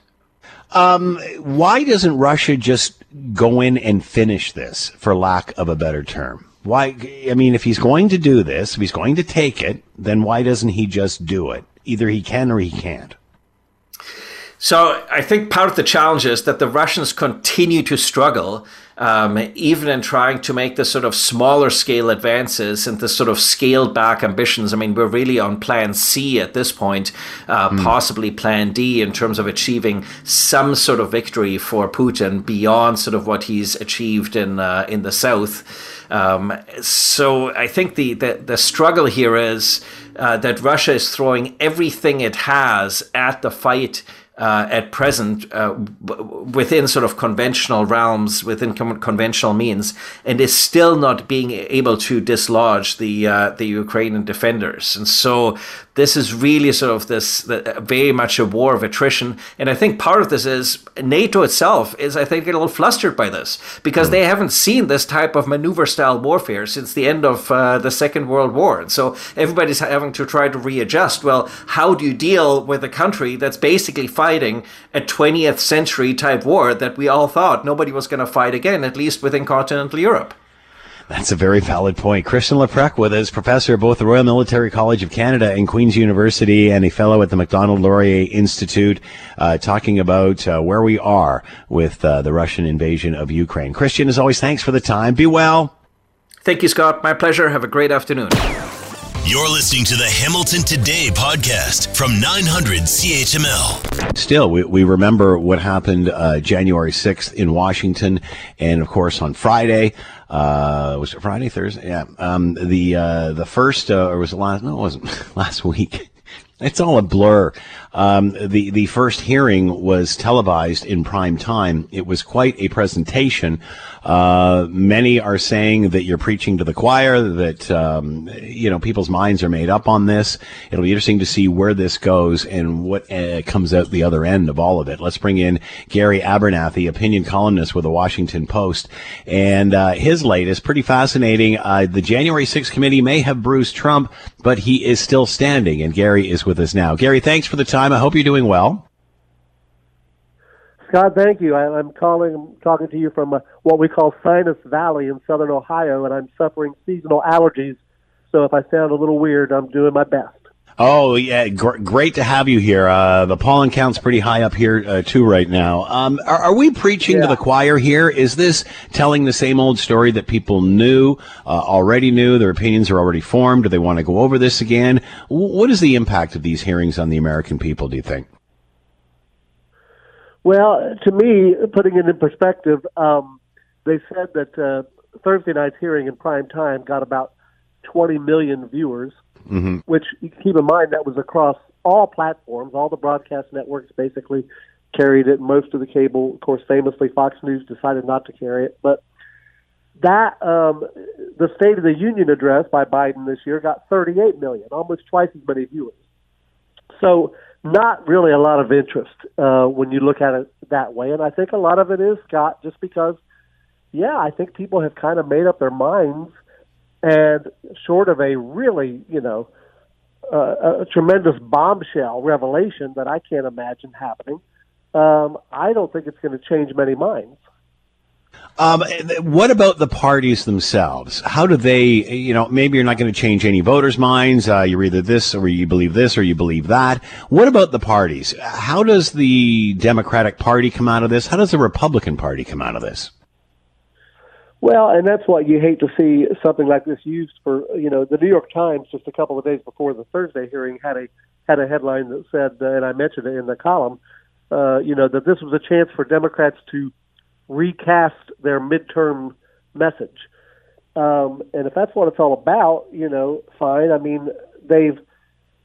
[SPEAKER 3] Um, why doesn't Russia just go in and finish this, for lack of a better term? Why? I mean, if he's going to do this, if he's going to take it, then why doesn't he just do it? Either he can or he can't.
[SPEAKER 10] So I think part of the challenge is that the Russians continue to struggle, um, even in trying to make the sort of smaller scale advances and the sort of scaled back ambitions. I mean, we're really on Plan C at this point, uh, mm. possibly Plan D in terms of achieving some sort of victory for Putin beyond sort of what he's achieved in uh, in the south. Um, so I think the, the, the struggle here is uh, that Russia is throwing everything it has at the fight uh, at present uh, within sort of conventional realms, within com- conventional means, and is still not being able to dislodge the uh, the Ukrainian defenders. And so this is really sort of this very much a war of attrition. And I think part of this is NATO itself is, I think, a little flustered by this because mm. they haven't seen this type of maneuver style warfare since the end of uh, the Second World War. And so everybody's having to try to readjust. Well, how do you deal with a country that's basically fighting a 20th century type war that we all thought nobody was going to fight again, at least within continental Europe?
[SPEAKER 3] That's a very valid point. Christian Leuprecht with us, professor of both the Royal Military College of Canada and Queen's University and a fellow at the Macdonald Laurier Institute, uh, talking about uh, where we are with uh, the Russian invasion of Ukraine. Christian, as always, thanks for the time. Be well.
[SPEAKER 10] Thank you, Scott. My pleasure. Have a great afternoon.
[SPEAKER 1] You're listening to the Hamilton Today podcast from 900 CHML.
[SPEAKER 3] Still, we, we remember what happened uh, January 6th in Washington, and of course on Friday uh, was it Friday, Thursday? Yeah. Um, the, uh, the first, uh, or was it last, no, it wasn't last week. It's all a blur. Um, the the first hearing was televised in prime time. It was quite a presentation uh, many are saying that you're preaching to the choir, that, um, you know, people's minds are made up on this. It'll be interesting to see where this goes and what uh, comes out the other end of all of it. Let's bring in Gary Abernathy, opinion columnist with the Washington Post. And uh, his latest, pretty fascinating. Uh, the January 6th committee may have bruised Trump, but he is still standing. And Gary is with us now. Gary, thanks for the time. I hope you're doing well.
[SPEAKER 11] Scott, thank you. I, am calling, I'm talking to you from uh, what we call Sinus Valley in southern Ohio, and I'm suffering seasonal allergies. So if I sound a little weird, I'm doing my best.
[SPEAKER 3] Oh yeah, gr- great to have you here. Uh, the pollen count's pretty high up here uh, too right now. Um, are, are, we preaching yeah. to the choir here? Is this telling the same old story that people knew uh, already knew? Their opinions are already formed. Do they want to go over this again? W- what is the impact of these hearings on the American people? Do you think?
[SPEAKER 11] Well, to me, putting it in perspective, um, they said that uh, Thursday night's hearing in prime time got about 20 million viewers, mm-hmm. which keep in mind that was across all platforms, all the broadcast networks basically carried it. Most of the cable, of course, famously Fox News decided not to carry it, but that um, the State of the Union address by Biden this year got 38 million, almost twice as many viewers. So not really a lot of interest uh, when you look at it that way. And I think a lot of it is, Scott, just because, yeah, I think people have kind of made up their minds. And short of a really, you know, uh, a tremendous bombshell revelation that I can't imagine happening, um, I don't think it's going to change many minds.
[SPEAKER 3] Um, what about the parties themselves? How do they, you know, maybe you're not going to change any voters' minds. Uh, you're either this or you believe this or you believe that. What about the parties? How does the Democratic Party come out of this? How does the Republican Party come out of this?
[SPEAKER 11] Well, and that's why you hate to see something like this used for. You know, the New York Times just a couple of days before the Thursday hearing had a had a headline that said, uh, and I mentioned it in the column, uh, you know, that this was a chance for Democrats to recast their midterm message. Um, and if that's what it's all about, you know, fine. I mean, they've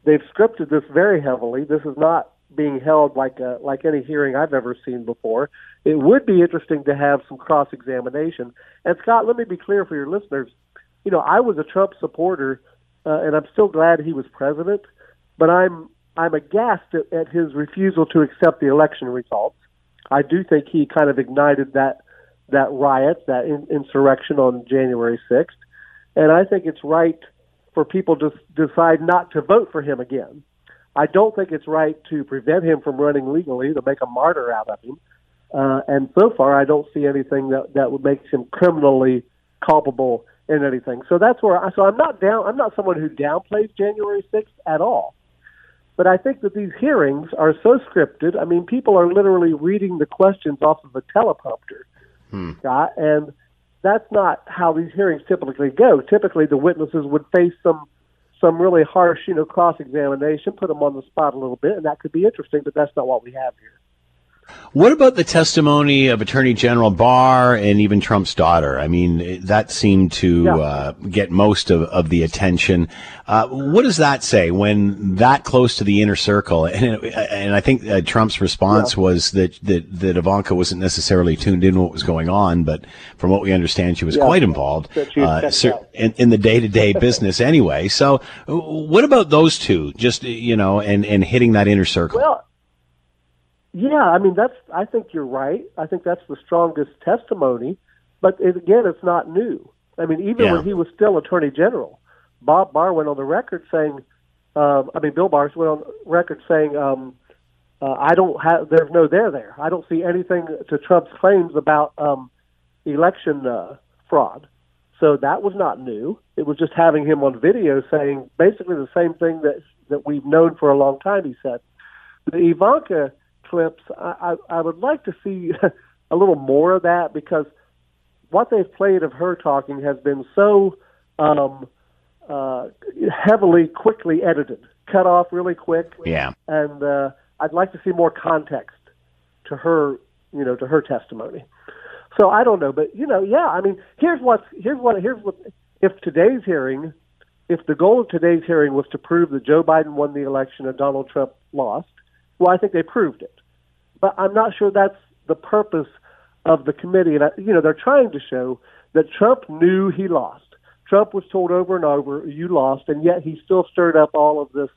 [SPEAKER 11] they've scripted this very heavily. This is not being held like a, like any hearing I've ever seen before. It would be interesting to have some cross examination. And Scott, let me be clear for your listeners. You know, I was a Trump supporter, uh, and I'm still glad he was president. But I'm I'm aghast at, at his refusal to accept the election results. I do think he kind of ignited that that riot, that in, insurrection on January 6th, and I think it's right for people to decide not to vote for him again. I don't think it's right to prevent him from running legally to make a martyr out of him. Uh, and so far, I don't see anything that that would make him criminally culpable in anything. So that's where. I, so I'm not down. I'm not someone who downplays January 6th at all. But I think that these hearings are so scripted. I mean, people are literally reading the questions off of a teleprompter,
[SPEAKER 3] hmm.
[SPEAKER 11] Scott, and that's not how these hearings typically go. Typically, the witnesses would face some some really harsh, you know, cross examination, put them on the spot a little bit, and that could be interesting. But that's not what we have here.
[SPEAKER 3] What about the testimony of Attorney General Barr and even Trump's daughter? I mean, that seemed to
[SPEAKER 11] Yeah.
[SPEAKER 3] uh, get most of, of the attention. Uh, what does that say when that close to the inner circle? And, and I think uh, Trump's response was that, that, that Ivanka wasn't necessarily tuned in what was going on, but from what we understand, she was
[SPEAKER 11] Yeah.
[SPEAKER 3] quite involved
[SPEAKER 11] That she was
[SPEAKER 3] uh,
[SPEAKER 11] checked
[SPEAKER 3] cer-
[SPEAKER 11] out.
[SPEAKER 3] in, in the day to day business anyway. So, uh, what about those two? Just, you know, and, and hitting that inner circle?
[SPEAKER 11] Well, yeah, I mean that's. I think you're right. I think that's the strongest testimony. But it, again, it's not new. I mean, even
[SPEAKER 3] Yeah.
[SPEAKER 11] when he was still Attorney General, Bob Barr went on the record saying, um, I mean, Bill Barr went on record saying, um, uh, "I don't have. There's no there there. I don't see anything to Trump's claims about um, election uh, fraud." So that was not new. It was just having him on video saying basically the same thing that that we've known for a long time. He said the Ivanka clips. I, I, I would like to see a little more of that because what they've played of her talking has been so um, uh, heavily, quickly edited, cut off really quick.
[SPEAKER 3] Yeah.
[SPEAKER 11] and uh, I'd like to see more context to her, you know, to her testimony. So I don't know, but you know, yeah. I mean, here's what here's what here's what if today's hearing, if the goal of today's hearing was to prove that Joe Biden won the election and Donald Trump lost, well, I think they proved it. But I'm not sure that's the purpose of the committee. And I, you know, they're trying to show that Trump knew he lost. Trump was told over and over, "You lost," and yet he still stirred up all of this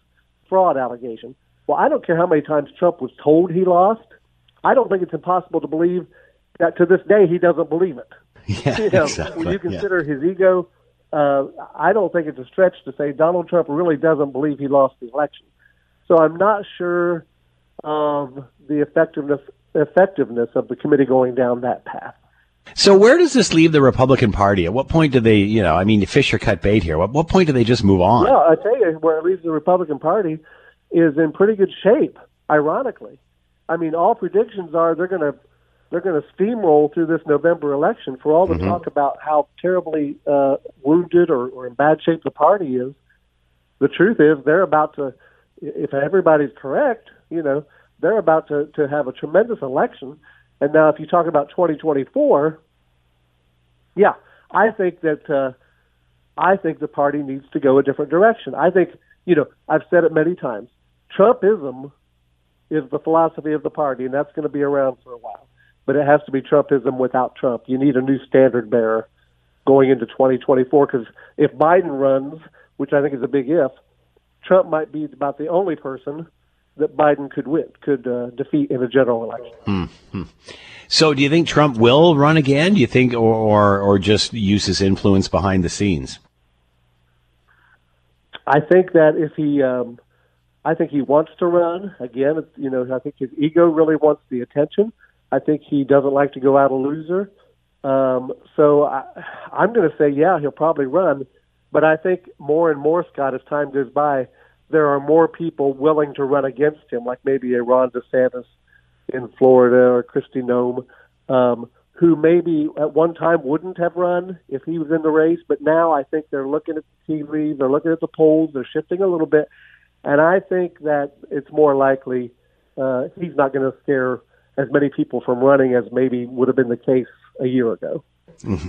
[SPEAKER 11] fraud allegation. Well, I don't care how many times Trump was told he lost. I don't think it's impossible to believe that to this day he doesn't believe it.
[SPEAKER 3] Yeah,
[SPEAKER 11] you know,
[SPEAKER 3] exactly.
[SPEAKER 11] when you
[SPEAKER 3] yeah.
[SPEAKER 11] consider his ego, uh, I don't think it's a stretch to say Donald Trump really doesn't believe he lost the election. So I'm not sure of the effectiveness effectiveness of the committee going down that path.
[SPEAKER 3] So where does this leave the Republican Party? At what point do they, you know, I mean, Fisher cut bait here. What, what point do they just move on?
[SPEAKER 11] Well, I tell you, where it leaves the Republican Party is in pretty good shape. Ironically, I mean, all predictions are they're going to they're going to steamroll through this November election. For all the
[SPEAKER 3] Mhm.
[SPEAKER 11] talk about how terribly uh, wounded or, or in bad shape the party is, the truth is they're about to. If everybody's correct, you know, they're about to to have a tremendous election. And now, if you talk about 2024, yeah, I think that. Uh, I think the party needs to go a different direction. I think, you know, I've said it many times. Trumpism is the philosophy of the party, and that's going to be around for a while. But it has to be Trumpism without Trump. You need a new standard bearer going into 2024 because if Biden runs, which I think is a big if, Trump might be about the only person that Biden could win, could uh, defeat in a general election.
[SPEAKER 3] Hmm, hmm. So do you think Trump will run again? Do you think, or, or, or just use his influence behind the scenes?
[SPEAKER 11] I think that if he, um, I think he wants to run. Again, it's, you know, I think his ego really wants the attention. I think he doesn't like to go out a loser. Um, so I, I'm going to say, yeah, he'll probably run. But I think more and more, Scott, as time goes by, there are more people willing to run against him, like maybe a Ron DeSantis in Florida or Kristi Noem, um, who maybe at one time wouldn't have run if he was in the race. But now I think they're looking at the tea leaves, they're looking at the polls, they're shifting a little bit. And I think that it's more likely uh, he's not going to scare as many people from running as maybe would have been the case a year ago.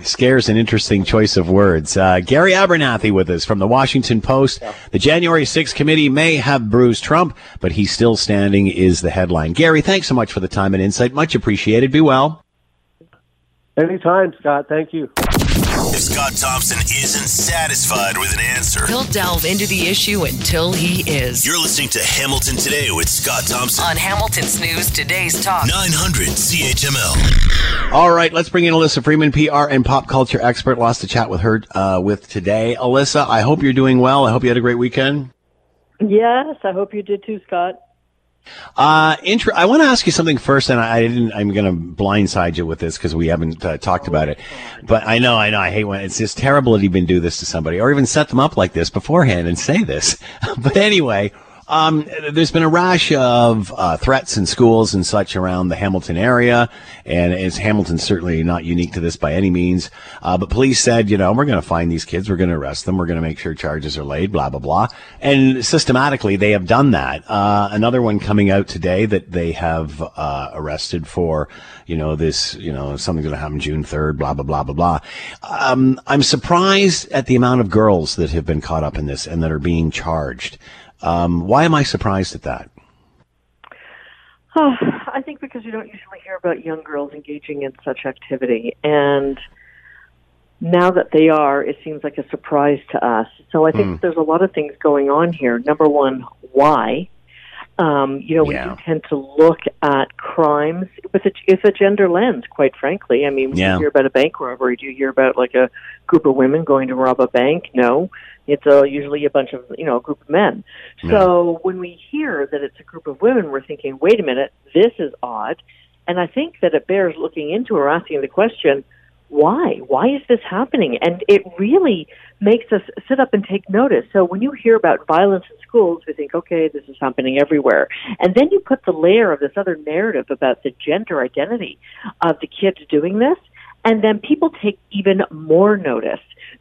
[SPEAKER 3] Scares an interesting choice of words. Uh, Gary Abernathy with us from the Washington Post. The January 6th committee may have bruised Trump, but he's still standing is the headline. Gary, thanks so much for the time and insight. Much appreciated. Be well.
[SPEAKER 11] Anytime, Scott. Thank you.
[SPEAKER 1] If Scott Thompson isn't satisfied with an answer,
[SPEAKER 8] He'll delve into the issue until he is.
[SPEAKER 1] you're listening to Hamilton Today with Scott Thompson.
[SPEAKER 8] On Hamilton's News Today's Talk.
[SPEAKER 1] 900 CHML.
[SPEAKER 3] All right, let's bring in Alyssa Freeman, PR and pop culture expert. Lost to chat with her uh, with today. Alyssa, I hope you're doing well. I hope you had a great weekend.
[SPEAKER 12] Yes, I hope you did too, Scott.
[SPEAKER 3] Uh, intro, I want to ask you something first, and I didn't. I'm going to blindside you with this because we haven't uh, talked about it. But I know, I know, I hate when it's just terrible to even do this to somebody, or even set them up like this beforehand and say this. but anyway, um, there's been a rash of uh, threats in schools and such around the Hamilton area, and it's Hamilton certainly not unique to this by any means. Uh, but police said, you know, we're going to find these kids, we're going to arrest them, we're going to make sure charges are laid, blah blah blah, and systematically they have done that. Uh, another one coming out today that they have uh, arrested for, you know, this, you know, something's going to happen June 3rd, blah blah blah blah blah. Um, I'm surprised at the amount of girls that have been caught up in this and that are being charged. Um, why am I surprised at that?
[SPEAKER 12] Oh, I think because you don't usually hear about young girls engaging in such activity. And now that they are, it seems like a surprise to us. So I think
[SPEAKER 13] Mm.
[SPEAKER 12] there's a lot of things going on here. Number one, why? Um, you know, we
[SPEAKER 13] Yeah.
[SPEAKER 12] do tend to look at crimes with a, with a gender lens, quite frankly. I mean, when
[SPEAKER 13] Yeah.
[SPEAKER 12] you hear about a bank robbery, do you hear about like a group of women going to rob a bank? No. It's uh, usually a bunch of, you know, a group of men. So when we hear that it's a group of women, we're thinking, wait a minute, this is odd. And I think that it bears looking into or asking the question, why? Why is this happening? And it really makes us sit up and take notice. So when you hear about violence in schools, we think, okay, this is happening everywhere. And then you put the layer of this other narrative about the gender identity of the kids doing this, and then people take even more notice.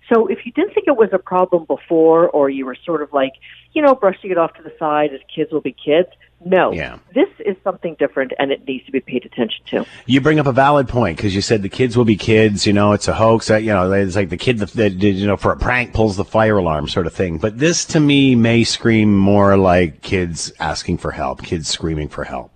[SPEAKER 12] So if you didn't think it was a problem before, or you were sort of like, you know, brushing it off to the side as kids will be kids, no.
[SPEAKER 3] Yeah.
[SPEAKER 12] This is something different and it needs to be paid attention to.
[SPEAKER 3] You bring up a valid point because you said the kids will be kids. You know, it's a hoax. That you know, it's like the kid that, that did, you know for a prank pulls the fire alarm sort of thing. But this to me may scream more like kids asking for help, kids screaming for help.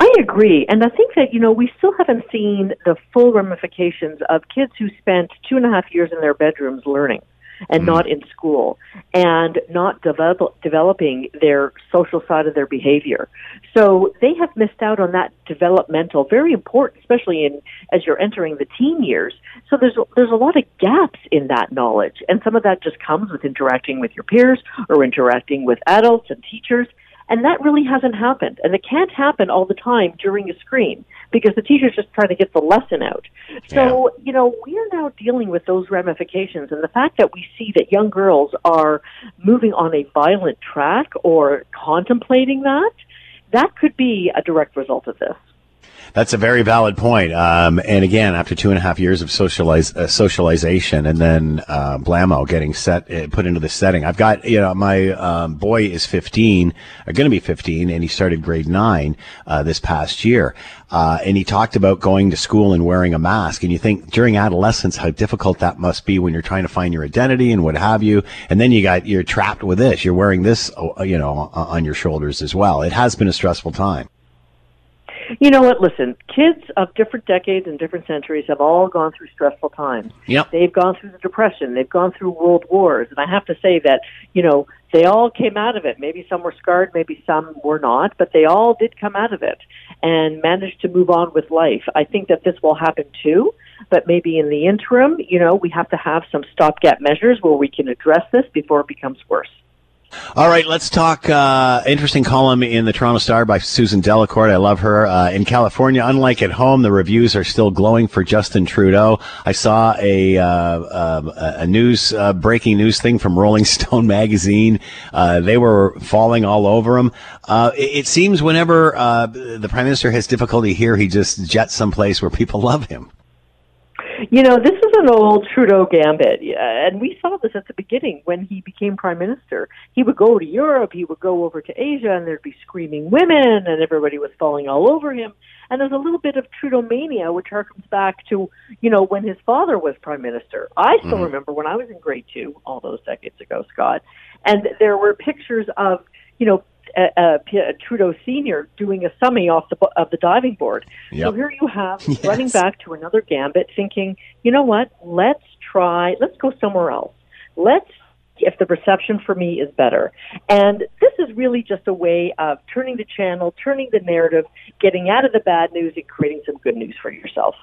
[SPEAKER 12] I agree. And I think that, you know, we still haven't seen the full ramifications of kids who spent two and a half years in their bedrooms learning and mm-hmm. not in school and not develop, developing their social side of their behavior. So they have missed out on that developmental, very important, especially in as you're entering the teen years. So there's there's a lot of gaps in that knowledge, and some of that just comes with interacting with your peers or interacting with adults and teachers. And that really hasn't happened. And it can't happen all the time during a screen because the teacher's just trying to get the lesson out. So, you know, we are now dealing with those ramifications. And the fact that we see that young girls are moving on a violent track or contemplating that, that could be a direct result of this.
[SPEAKER 3] That's a very valid point. Um, and again, after two and a half years of socialize, uh, socialization and then, uh, blammo getting set, uh, put into the setting. I've got, you know, my, um, boy is 15, or going to be 15, and he started grade nine, uh, this past year. Uh, and he talked about going to school and wearing a mask. And you think during adolescence, how difficult that must be when you're trying to find your identity and what have you. And then you got, you're trapped with this. You're wearing this, uh, you know, on your shoulders as well. It has been a stressful time.
[SPEAKER 12] You know what? Listen, kids of different decades and different centuries have all gone through stressful times.
[SPEAKER 3] Yep.
[SPEAKER 12] They've gone through the Depression. They've gone through world wars. And I have to say that, you know, they all came out of it. Maybe some were scarred, maybe some were not, but they all did come out of it and managed to move on with life. I think that this will happen too, but maybe in the interim, you know, we have to have some stopgap measures where we can address this before it becomes worse.
[SPEAKER 3] All right, let's talk. Uh, interesting column in the Toronto Star by Susan Delacourt. I love her. Uh, in California, unlike at home, the reviews are still glowing for Justin Trudeau. I saw a uh, uh a news uh, breaking news thing from Rolling Stone magazine. Uh, they were falling all over him. It, it, seems whenever the prime minister has difficulty here, he just jets someplace where people love him.
[SPEAKER 12] You know, this is an old Trudeau gambit, and we saw this at the beginning when he became prime minister. He would go to Europe, he would go over to Asia, and there'd be screaming women, and everybody was falling all over him. And there's a little bit of Trudeau mania, which harkens back to, you know, when his father was prime minister. I still mm. remember when I was in grade two, all those decades ago, Scott, and there were pictures of, you know, uh, Trudeau Senior doing a summy off the of the diving board. Yep. So here you have yes. running back to another gambit, thinking, you know what? Let's try. Let's go somewhere else. Let's if the reception for me is better. And this is really just a way of turning the channel, turning the narrative, getting out of the bad news, and creating some good news for yourself.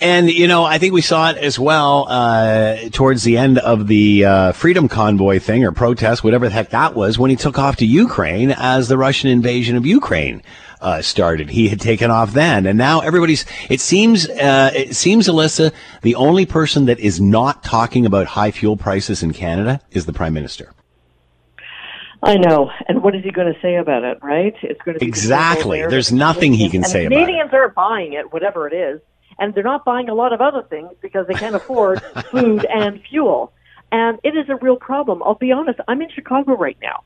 [SPEAKER 3] And you know, I think we saw it as well uh, towards the end of the uh, Freedom Convoy thing or protest, whatever the heck that was, when he took off to Ukraine as the Russian invasion of Ukraine uh, started. He had taken off then, and now everybody's. It seems. Uh, it seems, Alyssa, the only person that is not talking about high fuel prices in Canada is the Prime Minister.
[SPEAKER 12] I know. And what is he going to say about it, right? It's going to be
[SPEAKER 3] Exactly. There's nothing he can say about
[SPEAKER 12] it. Canadians aren't buying it, whatever it is and they're not buying a lot of other things because they can't afford food and fuel. And it is a real problem. I'll be honest, I'm in Chicago right now.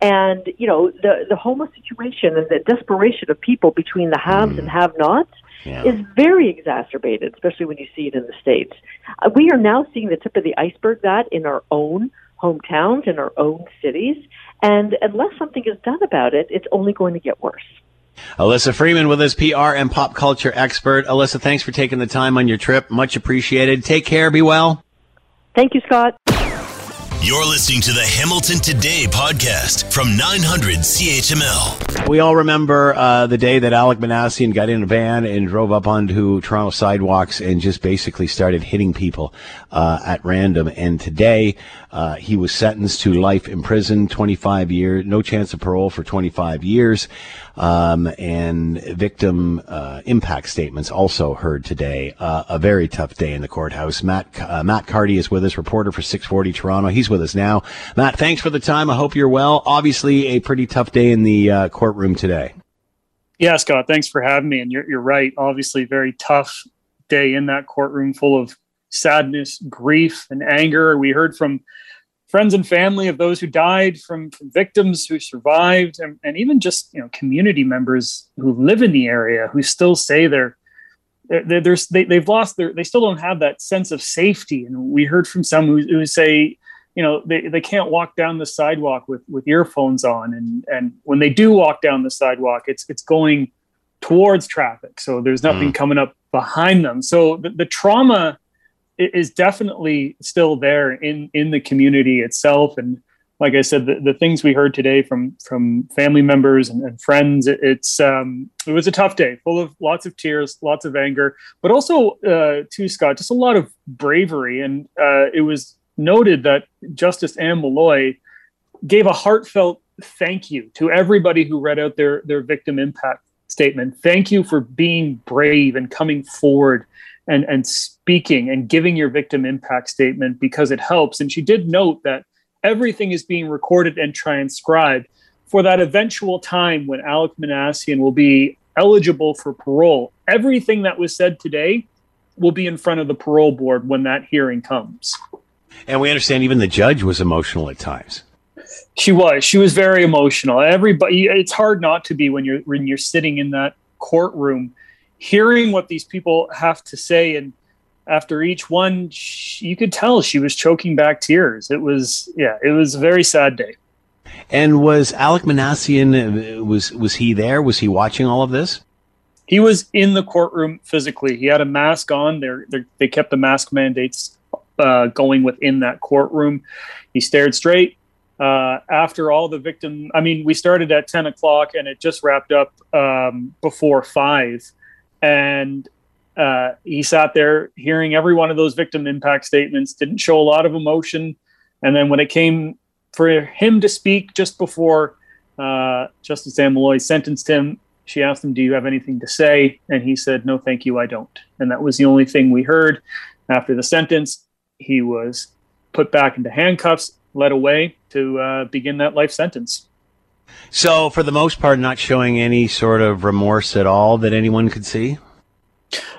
[SPEAKER 12] And, you know, the, the homeless situation and the desperation of people between the haves mm. and have nots yeah. is very exacerbated, especially when you see it in the States. Uh, we are now seeing the tip of the iceberg that in our own hometowns, in our own cities. And unless something is done about it, it's only going to get worse.
[SPEAKER 3] Alyssa Freeman with us, PR and pop culture expert. Alyssa, thanks for taking the time on your trip. Much appreciated. Take care. Be well.
[SPEAKER 12] Thank you, Scott.
[SPEAKER 1] You're listening to the Hamilton Today podcast from 900 CHML.
[SPEAKER 3] We all remember uh, the day that Alec Minassian got in a van and drove up onto Toronto sidewalks and just basically started hitting people uh, at random. And today, uh, he was sentenced to life in prison, 25 years, no chance of parole for 25 years. Um, and victim uh, impact statements also heard today. Uh, a very tough day in the courthouse. Matt uh, Matt Carty is with us, reporter for 640 Toronto. He's with us now. Matt, thanks for the time. I hope you're well. Obviously, a pretty tough day in the uh, courtroom today.
[SPEAKER 13] Yeah, Scott, thanks for having me. And you're, you're right. Obviously, very tough day in that courtroom full of sadness, grief, and anger. We heard from friends and family of those who died, from, from victims who survived, and, and, even just you know community members who live in the area who still say they're they're, they're they, they've lost their they still don't have that sense of safety. And we heard from some who, who say you know they, they can't walk down the sidewalk with with earphones on and and when they do walk down the sidewalk it's it's going towards traffic so there's nothing mm. coming up behind them so the, the trauma is definitely still there in in the community itself. And like i said the, the things we heard today from from family members and, and friends it, it's um it was a tough day full of lots of tears lots of anger but also uh too scott just a lot of bravery. And uh it was noted that justice anne molloy gave a heartfelt thank you to everybody who read out their their victim impact statement. Thank you for being brave and coming forward and and speaking and giving your victim impact statement because it helps. And she did note that everything is being recorded and transcribed for that eventual time when Alec Minassian will be eligible for parole. Everything that was said today will be in front of the parole board when that hearing comes.
[SPEAKER 3] And we understand even the judge was emotional at times.
[SPEAKER 13] She was. She was very emotional. Everybody it's hard not to be when you're when you're sitting in that courtroom hearing what these people have to say and after each one she, you could tell she was choking back tears. It was yeah it was a very sad day.
[SPEAKER 3] And was alec minassian uh, was was he there? Was he watching all of this?
[SPEAKER 13] He was in the courtroom physically. He had a mask on. They they kept the mask mandates uh, going within that courtroom. He stared straight uh, after all the victim i mean we started at 10 o'clock and it just wrapped up um, before 5 and uh, he sat there hearing every one of those victim impact statements, didn't show a lot of emotion. And then when it came for him to speak just before uh, Justice Anne Molloy sentenced him. She asked him, "Do you have anything to say?" And he said, "No, thank you, I don't." And that was the only thing we heard. After the sentence, he was put back into handcuffs, led away to uh, begin that life sentence.
[SPEAKER 3] So, for the most part, not showing any sort of remorse at all that anyone could see.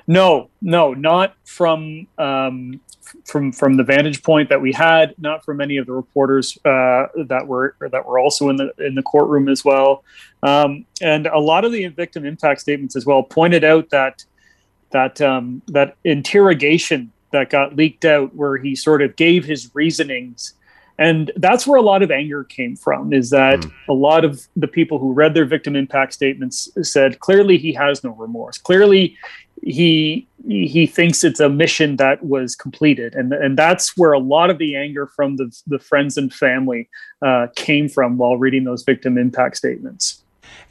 [SPEAKER 13] No, no, not from um, from from the vantage point that we had, not from any of the reporters uh, that were that were also in the in the courtroom as well, um, and a lot of the victim impact statements as well pointed out that that um, that interrogation that got leaked out, where he sort of gave his reasonings and that's where a lot of anger came from is that mm. a lot of the people who read their victim impact statements said clearly he has no remorse. Clearly he he thinks it's a mission that was completed. And and that's where a lot of the anger from the the friends and family uh, came from while reading those victim impact statements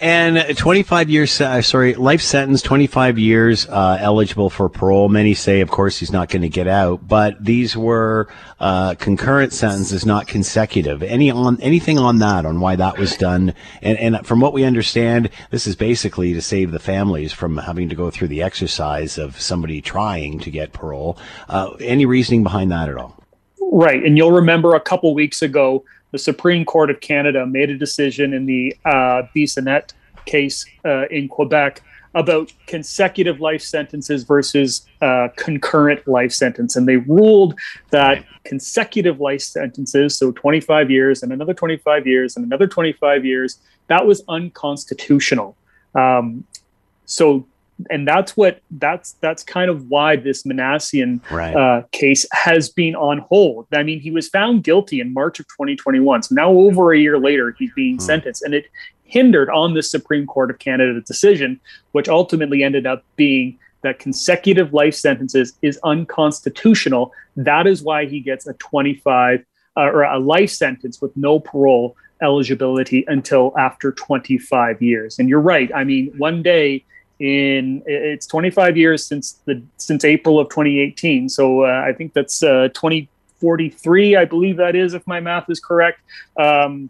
[SPEAKER 3] and 25 years, uh, sorry, life sentence, 25 years uh, eligible for parole. Many say, of course, he's not going to get out, but these were uh, concurrent sentences, not consecutive. Any on anything on that, on why that was done? And, and from what we understand, this is basically to save the families from having to go through the exercise of somebody trying to get parole. Uh, any reasoning behind that at all?
[SPEAKER 13] Right, and you'll remember a couple weeks ago the Supreme Court of Canada made a decision in the uh, Bissonnette case uh, in Quebec about consecutive life sentences versus uh, concurrent life sentence. And they ruled that consecutive life sentences, so 25 years and another 25 years and another 25 years, that was unconstitutional. Um, so and that's what that's that's kind of why this Minassian right. uh, case has been on hold. I mean, he was found guilty in March of 2021, so now over a year later, he's being hmm. sentenced, and it hindered on the Supreme Court of Canada decision, which ultimately ended up being that consecutive life sentences is unconstitutional. That is why he gets a 25 uh, or a life sentence with no parole eligibility until after 25 years. And you're right. I mean, one day in it's 25 years since the since April of 2018. So uh, I think that's uh, 2043, I believe that is, if my math is correct. Um,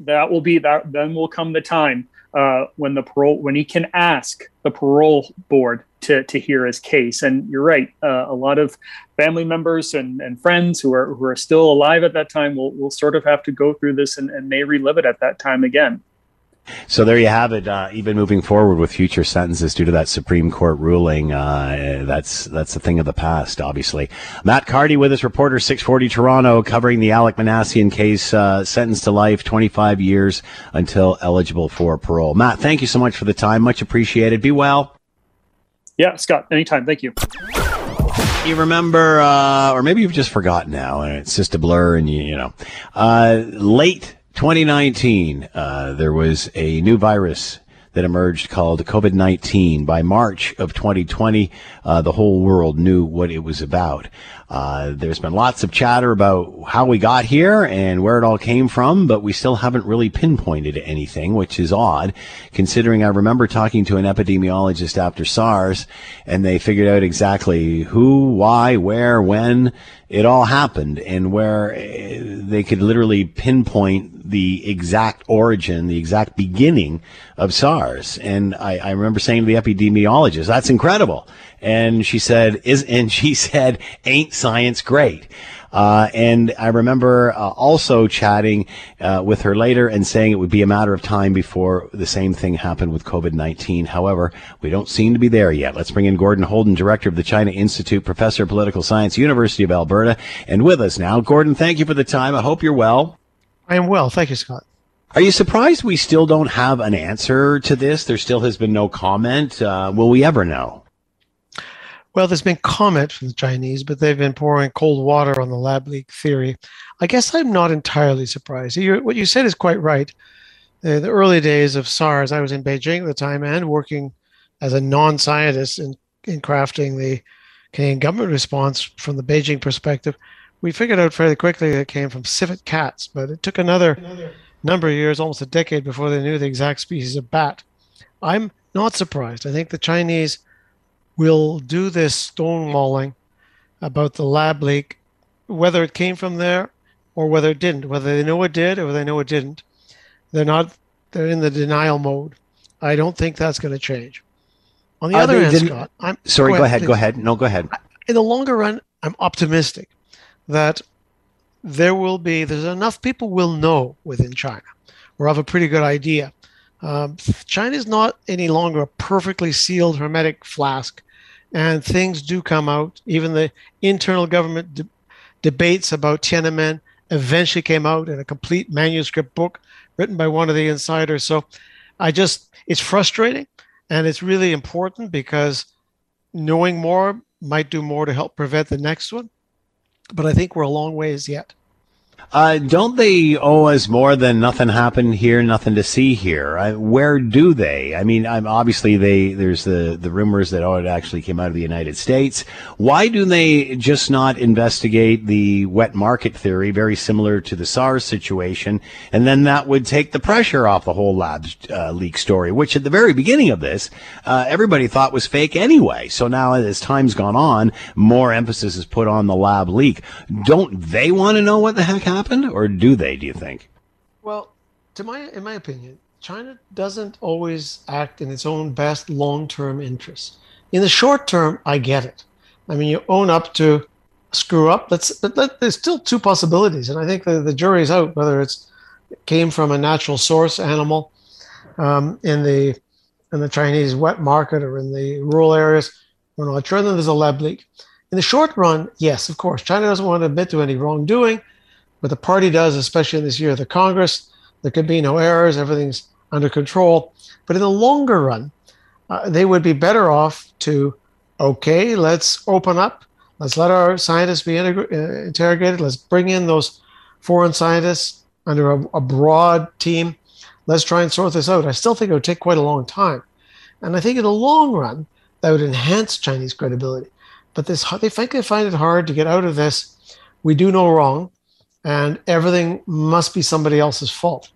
[SPEAKER 13] that will be that. Then will come the time uh, when the parole when he can ask the parole board to to hear his case. And you're right, uh, a lot of family members and, and friends who are who are still alive at that time will will sort of have to go through this and, and may relive it at that time again.
[SPEAKER 3] So there you have it. Uh, even moving forward with future sentences due to that Supreme Court ruling, uh, that's that's a thing of the past. Obviously, Matt Carty with us, reporter 640 Toronto, covering the Alec Minassian case, uh, sentenced to life, 25 years until eligible for parole. Matt, thank you so much for the time. Much appreciated. Be well.
[SPEAKER 13] Yeah, Scott. Anytime. Thank you.
[SPEAKER 3] You remember, uh, or maybe you've just forgotten now, and it's just a blur, and you, you know, uh, late 2019, uh, there was a new virus that emerged called COVID 19. By March of 2020, uh, the whole world knew what it was about. Uh, there's been lots of chatter about how we got here and where it all came from, but we still haven't really pinpointed anything, which is odd, considering I remember talking to an epidemiologist after SARS, and they figured out exactly who, why, where, when it all happened, and where uh, they could literally pinpoint the exact origin, the exact beginning of SARS. And I, I remember saying to the epidemiologist, "That's incredible." And she said, "Is," and she said, "Ain't science great?" Uh, and I remember uh, also chatting uh, with her later and saying it would be a matter of time before the same thing happened with COVID 19. However, we don't seem to be there yet. Let's bring in Gordon Houlden, director of the China Institute, professor of political science, University of Alberta, and with us now. Gordon, thank you for the time. I hope you're well.
[SPEAKER 14] I am well. Thank you, Scott.
[SPEAKER 3] Are you surprised we still don't have an answer to this? There still has been no comment. Uh, will we ever know?
[SPEAKER 14] Well, there's been comment from the Chinese, but they've been pouring cold water on the lab leak theory. I guess I'm not entirely surprised. You, what you said is quite right. Uh, the early days of SARS, I was in Beijing at the time and working as a non-scientist in, in crafting the Canadian government response from the Beijing perspective. We figured out fairly quickly that it came from civet cats, but it took another, another number of years, almost a decade, before they knew the exact species of bat. I'm not surprised. I think the Chinese – will do this stonewalling about the lab leak. Whether it came from there, or whether it didn't, whether they know it did or whether they know it didn't. They're not, they're in the denial mode. I don't think that's going to change. On the
[SPEAKER 3] Uh,
[SPEAKER 14] other hand, Scott, I'm
[SPEAKER 3] Sorry, go ahead. Go ahead. No, go ahead.
[SPEAKER 14] In the longer run, I'm optimistic that there will be, there's enough people will know within China or have a pretty good idea. Um, China is not any longer a perfectly sealed hermetic flask, and things do come out. Even the internal government de- debates about Tiananmen eventually came out in a complete manuscript book written by one of the insiders. So I just, it's frustrating and it's really important because knowing more might do more to help prevent the next one. But I think we're a long ways yet.
[SPEAKER 3] Uh, don't they owe us more than nothing happened here, nothing to see here? I, where do they? I mean, I'm obviously they. There's the the rumors that oh, it actually came out of the United States. Why do they just not investigate the wet market theory, very similar to the SARS situation, and then that would take the pressure off the whole lab uh, leak story, which at the very beginning of this, uh, everybody thought was fake anyway. So now, as time's gone on, more emphasis is put on the lab leak. Don't they want to know what the heck happened, or do they? Do you think?
[SPEAKER 14] Well, to my in my opinion, China doesn't always act in its own best long-term interest. In the short term, I get it. I mean, you own up to screw up. But that, there's still two possibilities, and I think the, the jury's out whether it's it came from a natural source animal um, in the in the Chinese wet market or in the rural areas. We're not sure. Then there's a lab leak. In the short run, yes, of course, China doesn't want to admit to any wrongdoing, but the party does, especially in this year of the Congress. There could be no errors, everything's under control. But in the longer run, uh, they would be better off to, okay, let's open up, let's let our scientists be integra- uh, interrogated, let's bring in those foreign scientists under a, a broad team, let's try and sort this out. I still think it would take quite a long time. And I think in the long run, that would enhance Chinese credibility. But this, they frankly find it hard to get out of this. We do no wrong, and everything must be somebody else's fault.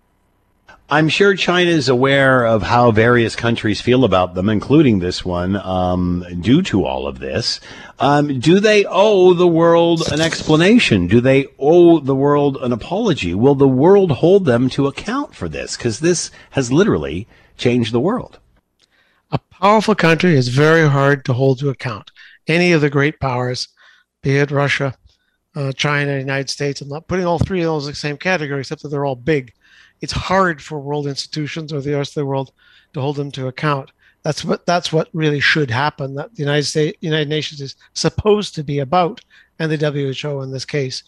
[SPEAKER 3] I'm sure China is aware of how various countries feel about them, including this one, um, due to all of this. Um, do they owe the world an explanation? Do they owe the world an apology? Will the world hold them to account for this? Because this has literally changed the world.
[SPEAKER 14] A powerful country is very hard to hold to account. Any of the great powers, be it Russia, uh, China, United States, I'm not putting all three of those in the same category, except that they're all big. It's hard for world institutions or the rest of the world to hold them to account. That's what that's what really should happen. That the United States, United Nations is supposed to be about, and the WHO in this case.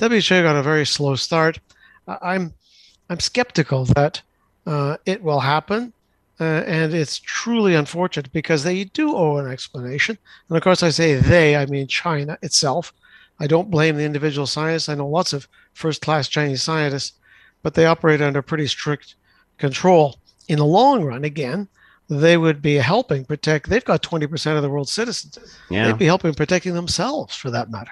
[SPEAKER 14] WHO got a very slow start. I'm I'm skeptical that uh, it will happen. Uh, and it's truly unfortunate because they do owe an explanation. And of course, I say they, I mean China itself. I don't blame the individual scientists. I know lots of first class Chinese scientists, but they operate under pretty strict control. In the long run, again, they would be helping protect, they've got 20% of the world's citizens.
[SPEAKER 3] Yeah.
[SPEAKER 14] They'd be helping protecting themselves for that matter.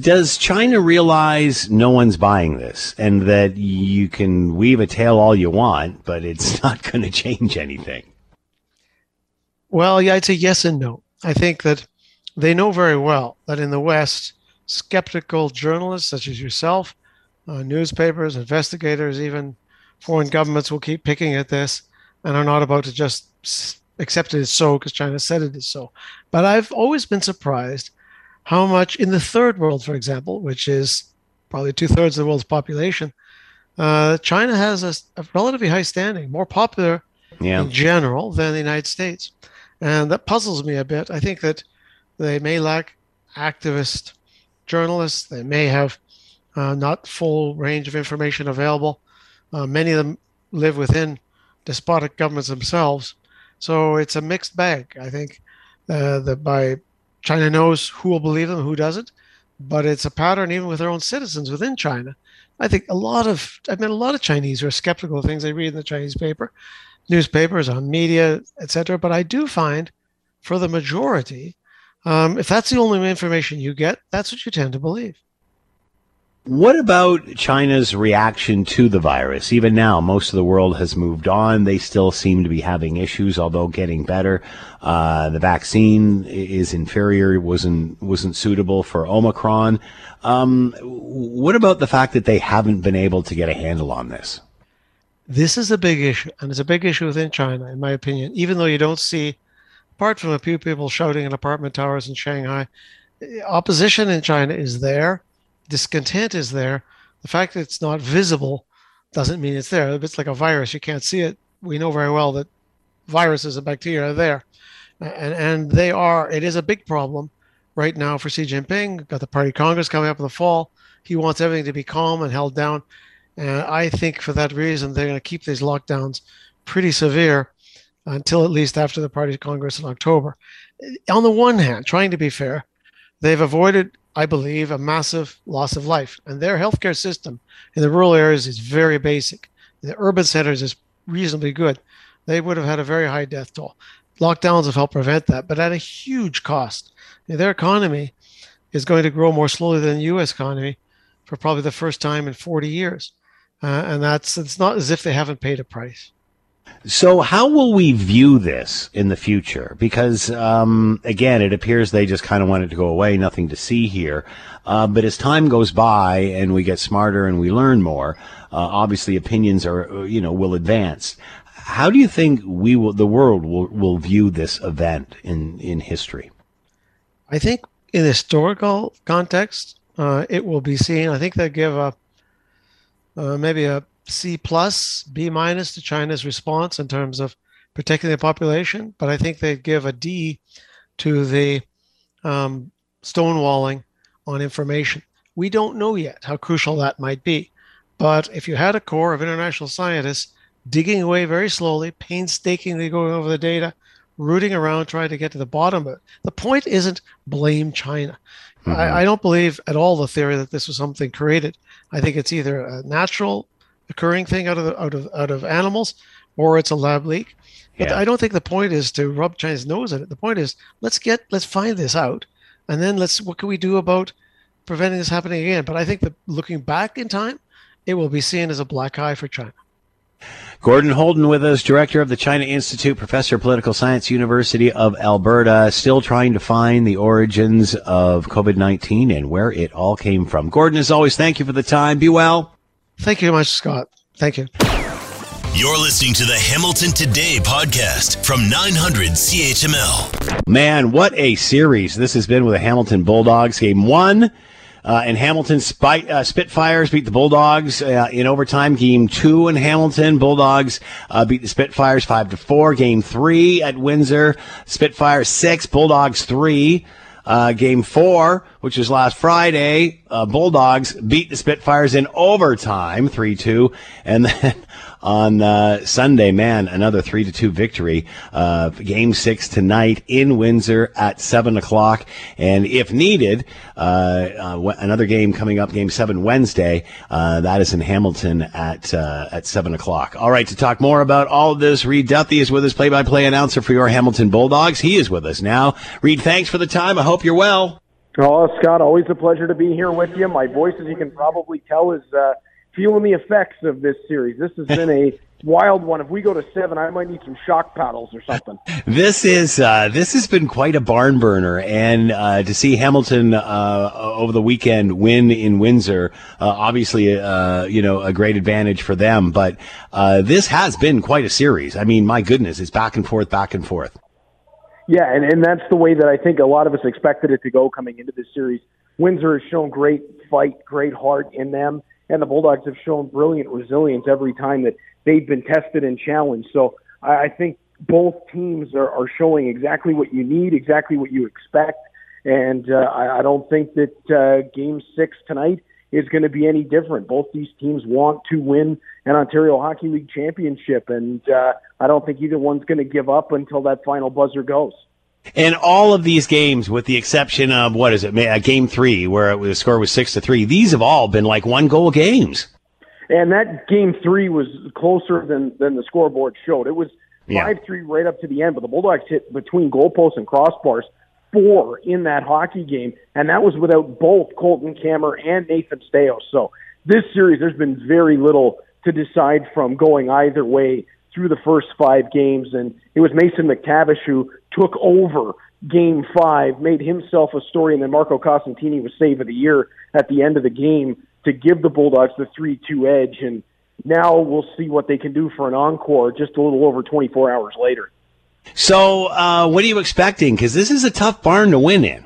[SPEAKER 3] Does China realize no one's buying this and that you can weave a tale all you want, but it's not going to change anything?
[SPEAKER 14] Well, yeah, I'd say yes and no. I think that they know very well that in the West, skeptical journalists such as yourself, uh, newspapers, investigators, even foreign governments will keep picking at this and are not about to just accept it as so because China said it is so. But I've always been surprised how much in the third world, for example, which is probably two thirds of the world's population, uh, China has a, a relatively high standing, more popular
[SPEAKER 3] Yeah.
[SPEAKER 14] in general than the United States. And that puzzles me a bit. I think that they may lack activist journalists. They may have uh, not full range of information available. Uh, many of them live within despotic governments themselves. So it's a mixed bag. I think uh, that by China knows who will believe them, who doesn't, but it's a pattern even with their own citizens within China. I think a lot of I've met a lot of Chinese who are skeptical of things they read in the Chinese paper, newspapers, on media, etc. But I do find, for the majority, um, if that's the only information you get, that's what you tend to believe.
[SPEAKER 3] What about China's reaction to the virus? Even now, most of the world has moved on. They still seem to be having issues, although getting better. Uh, the vaccine is inferior, wasn't wasn't suitable for Omicron. Um, what about the fact that they haven't been able to get a handle on this?
[SPEAKER 14] This is a big issue, and it's a big issue within China, in my opinion. Even though you don't see, apart from a few people shouting in apartment towers in Shanghai, opposition in China is there discontent is there. The fact that it's not visible doesn't mean it's there. It's like a virus; you can't see it. We know very well that viruses and bacteria are there, and and they are. It is a big problem right now for Xi Jinping. Got the Party Congress coming up in the fall. He wants everything to be calm and held down, and I think for that reason they're going to keep these lockdowns pretty severe until at least after the Party Congress in October. On the one hand, trying to be fair, they've avoided I believe, a massive loss of life. And their healthcare system in the rural areas is very basic. The urban centers is reasonably good. They would have had a very high death toll. Lockdowns have helped prevent that, but at a huge cost. Their economy is going to grow more slowly than the U.S. economy for probably the first time in 40 years, uh, and that's it's not as if they haven't paid a price.
[SPEAKER 3] So, how will we view this in the future? Because, um, again, it appears they just kind of wanted to go away, nothing to see here. Uh, but as time goes by and we get smarter and we learn more, uh, obviously opinions are, uh, you know, will advance. How do you think we will, the world will, will view this event in, in history?
[SPEAKER 14] I think in historical context, uh, it will be seen. I think they give a uh, maybe a C plus, B minus to China's response in terms of protecting the population, but I think they'd give a D to the um, stonewalling on information. We don't know yet how crucial that might be, but if you had a core of international scientists digging away very slowly, painstakingly going over the data, rooting around trying to get to the bottom of it, the point isn't blame China. Mm-hmm. I, I don't believe at all the theory that this was something created. I think it's either a natural occurring thing out of the, out of out of animals, or it's a lab leak. But yeah. I don't think the point is to rub China's nose in it. The point is let's get let's find this out, and then let's what can we do about preventing this happening again. But I think that looking back in time, it will be seen as a black eye for China.
[SPEAKER 3] Gordon Houlden with us, director of the China Institute, professor of political science, University of Alberta, still trying to find the origins of COVID 19 and where it all came from. Gordon, as always, thank you for the time. Be well.
[SPEAKER 14] Thank you very much, Scott. Thank you.
[SPEAKER 1] You're listening to the Hamilton Today podcast from 900 CHML.
[SPEAKER 3] Man, what a series this has been with the Hamilton Bulldogs. Game one. Uh, and Hamilton Spite, uh, Spitfires beat the Bulldogs uh, in overtime. Game two in Hamilton, Bulldogs uh, beat the Spitfires five to four. Game three at Windsor, Spitfires six, Bulldogs three. Uh, game four, which was last Friday, uh, Bulldogs beat the Spitfires in overtime, 3-2. And then on uh, Sunday, man, another 3 to 2 victory. Uh, game six tonight in Windsor at 7 o'clock. And if needed, uh, uh another game coming up, game seven Wednesday. Uh, that is in Hamilton at, uh, at 7 o'clock. All right, to talk more about all of this, Reed Duthie is with us, play by play announcer for your Hamilton Bulldogs. He is with us now. Reed, thanks for the time. I hope you're well.
[SPEAKER 15] Oh, Scott, always a pleasure to be here with you. My voice, as you can probably tell, is feeling the effects of this series. This has been a wild one. If we go to seven, I might need some shock paddles or something.
[SPEAKER 3] This is uh, this has been quite a barn burner, and uh, to see Hamilton uh, over the weekend win in Windsor, uh, obviously, uh, you know, a great advantage for them. But uh, this has been quite a series. I mean, my goodness, it's back and forth, back and forth.
[SPEAKER 15] Yeah, and, and that's the way that I think a lot of us expected it to go coming into this series. Windsor has shown great fight, great heart in them and the Bulldogs have shown brilliant resilience every time that they've been tested and challenged. So I, think both teams are, are showing exactly what you need, exactly what you expect, and uh, I, I don't think that uh, Game Six tonight is going to be any different. Both these teams want to win an Ontario Hockey League championship, and uh, I don't think either one's going to give up until that final buzzer goes.
[SPEAKER 3] And all of these games, with the exception of what is it, uh, game three, where the score was six to three, these have all been like one goal games.
[SPEAKER 15] And that game three was closer than than the scoreboard showed. It was five yeah. three right up to the end, but the Bulldogs hit between goalposts and crossbars four in that hockey game, and that was without both Colton Cammer and Nathan Staios. So this series, there's been very little to decide from going either way through the first five games, and it was Mason McTavish who took over game five, made himself a story, and then Marco Costantini was save of the year at the end of the game to give the Bulldogs the 3-2 edge, and now we'll see what they can do for an encore just a little over 24 hours later.
[SPEAKER 3] So, uh, what are you expecting? Because this is a tough barn to win in.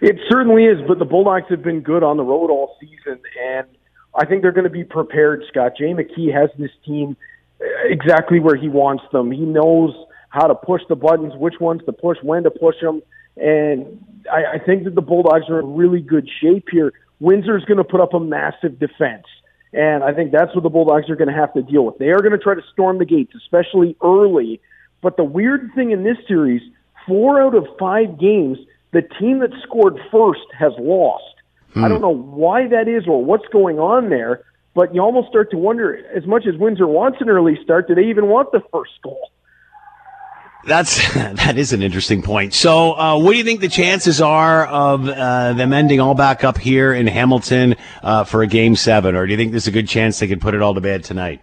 [SPEAKER 15] It certainly is, but the Bulldogs have been good on the road all season, and I think they're going to be prepared, Scott. Jay McKee has this team exactly where he wants them. He knows how to push the buttons, which ones to push, when to push them, and I, I think that the Bulldogs are in really good shape here. Windsor's going to put up a massive defense. And I think that's what the Bulldogs are going to have to deal with. They are going to try to storm the gates, especially early. But the weird thing in this series, four out of five games, the team that scored first has lost. Hmm. I don't know why that is or what's going on there, but you almost start to wonder as much as Windsor wants an early start, do they even want the first goal?
[SPEAKER 3] That's that is an interesting point. So, uh, what do you think the chances are of uh, them ending all back up here in Hamilton uh, for a game seven, or do you think there's a good chance they could put it all to bed tonight?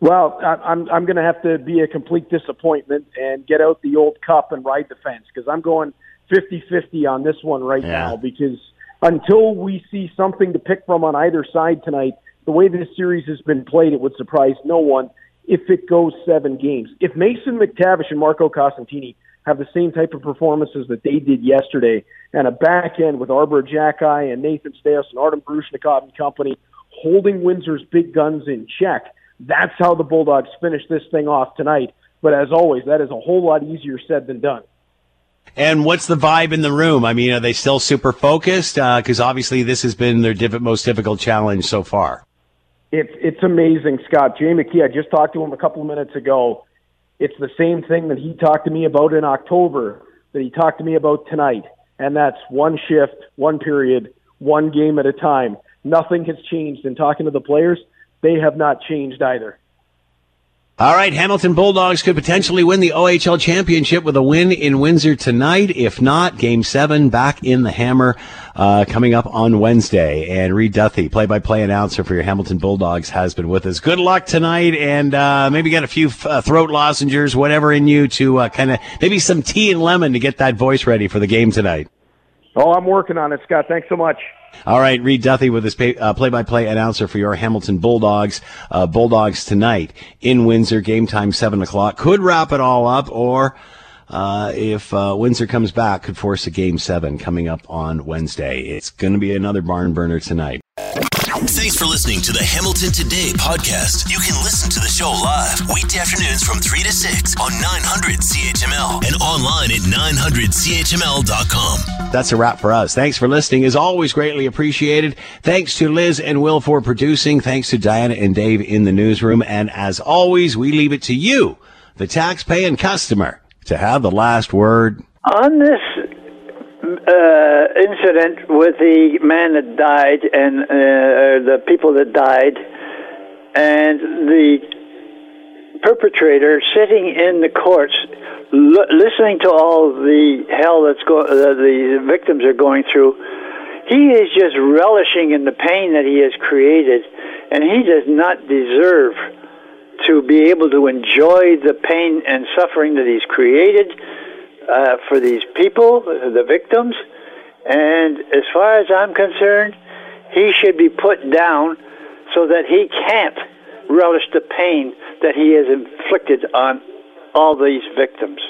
[SPEAKER 15] Well, I'm I'm going to have to be a complete disappointment and get out the old cup and ride the fence because I'm going 50-50 on this one right yeah. now because until we see something to pick from on either side tonight, the way this series has been played, it would surprise no one if it goes seven games. If Mason McTavish and Marco Costantini have the same type of performances that they did yesterday, and a back end with Arber Xhekaj and Nathan Staios and Artem Grushnikov and company holding Windsor's big guns in check, that's how the Bulldogs finish this thing off tonight. But as always, that is a whole lot easier said than done.
[SPEAKER 3] And what's the vibe in the room? I mean, are they still super focused? Because uh, obviously, this has been their diff- most difficult challenge so far.
[SPEAKER 15] It's it's amazing, Scott. Jay McKee, I just talked to him a couple of minutes ago. It's the same thing that he talked to me about in October that he talked to me about tonight, and that's one shift, one period, one game at a time. Nothing has changed. In talking to the players, they have not changed either.
[SPEAKER 3] All right, Hamilton Bulldogs could potentially win the OHL championship with a win in Windsor tonight. If not, Game Seven back in the Hammer uh, coming up on Wednesday. And Reed Duthie, play-by-play announcer for your Hamilton Bulldogs, has been with us. Good luck tonight, and uh, maybe get a few uh, throat lozenges, whatever in you to uh, kind of maybe some tea and lemon to get that voice ready for the game tonight.
[SPEAKER 15] Oh, I'm working on it, Scott. Thanks so much.
[SPEAKER 3] All right, Reed Duthie with his uh, play-by-play announcer for your Hamilton Bulldogs. Uh, Bulldogs tonight in Windsor, game time seven o'clock. Could wrap it all up, or uh, if uh, Windsor comes back, could force a game seven coming up on Wednesday. It's going to be another barn burner tonight.
[SPEAKER 1] Thanks for listening to the Hamilton Today podcast. You can listen to the show live weekday afternoons from 3 to 6 on 900 CHML and online at 900CHML.com.
[SPEAKER 3] That's a wrap for us. Thanks for listening. As always, greatly appreciated. Thanks to Liz and Will for producing. Thanks to Diana and Dave in the newsroom. And as always, we leave it to you, the taxpaying customer, to have the last word.
[SPEAKER 16] On this uh, incident with the man that died and uh, the people that died, and the perpetrator sitting in the courts, l- listening to all the hell that's go- uh, the victims are going through. He is just relishing in the pain that he has created, and he does not deserve to be able to enjoy the pain and suffering that he's created uh, for these people, the victims. And as far as I'm concerned, he should be put down so that he can't relish the pain that he has inflicted on all these victims.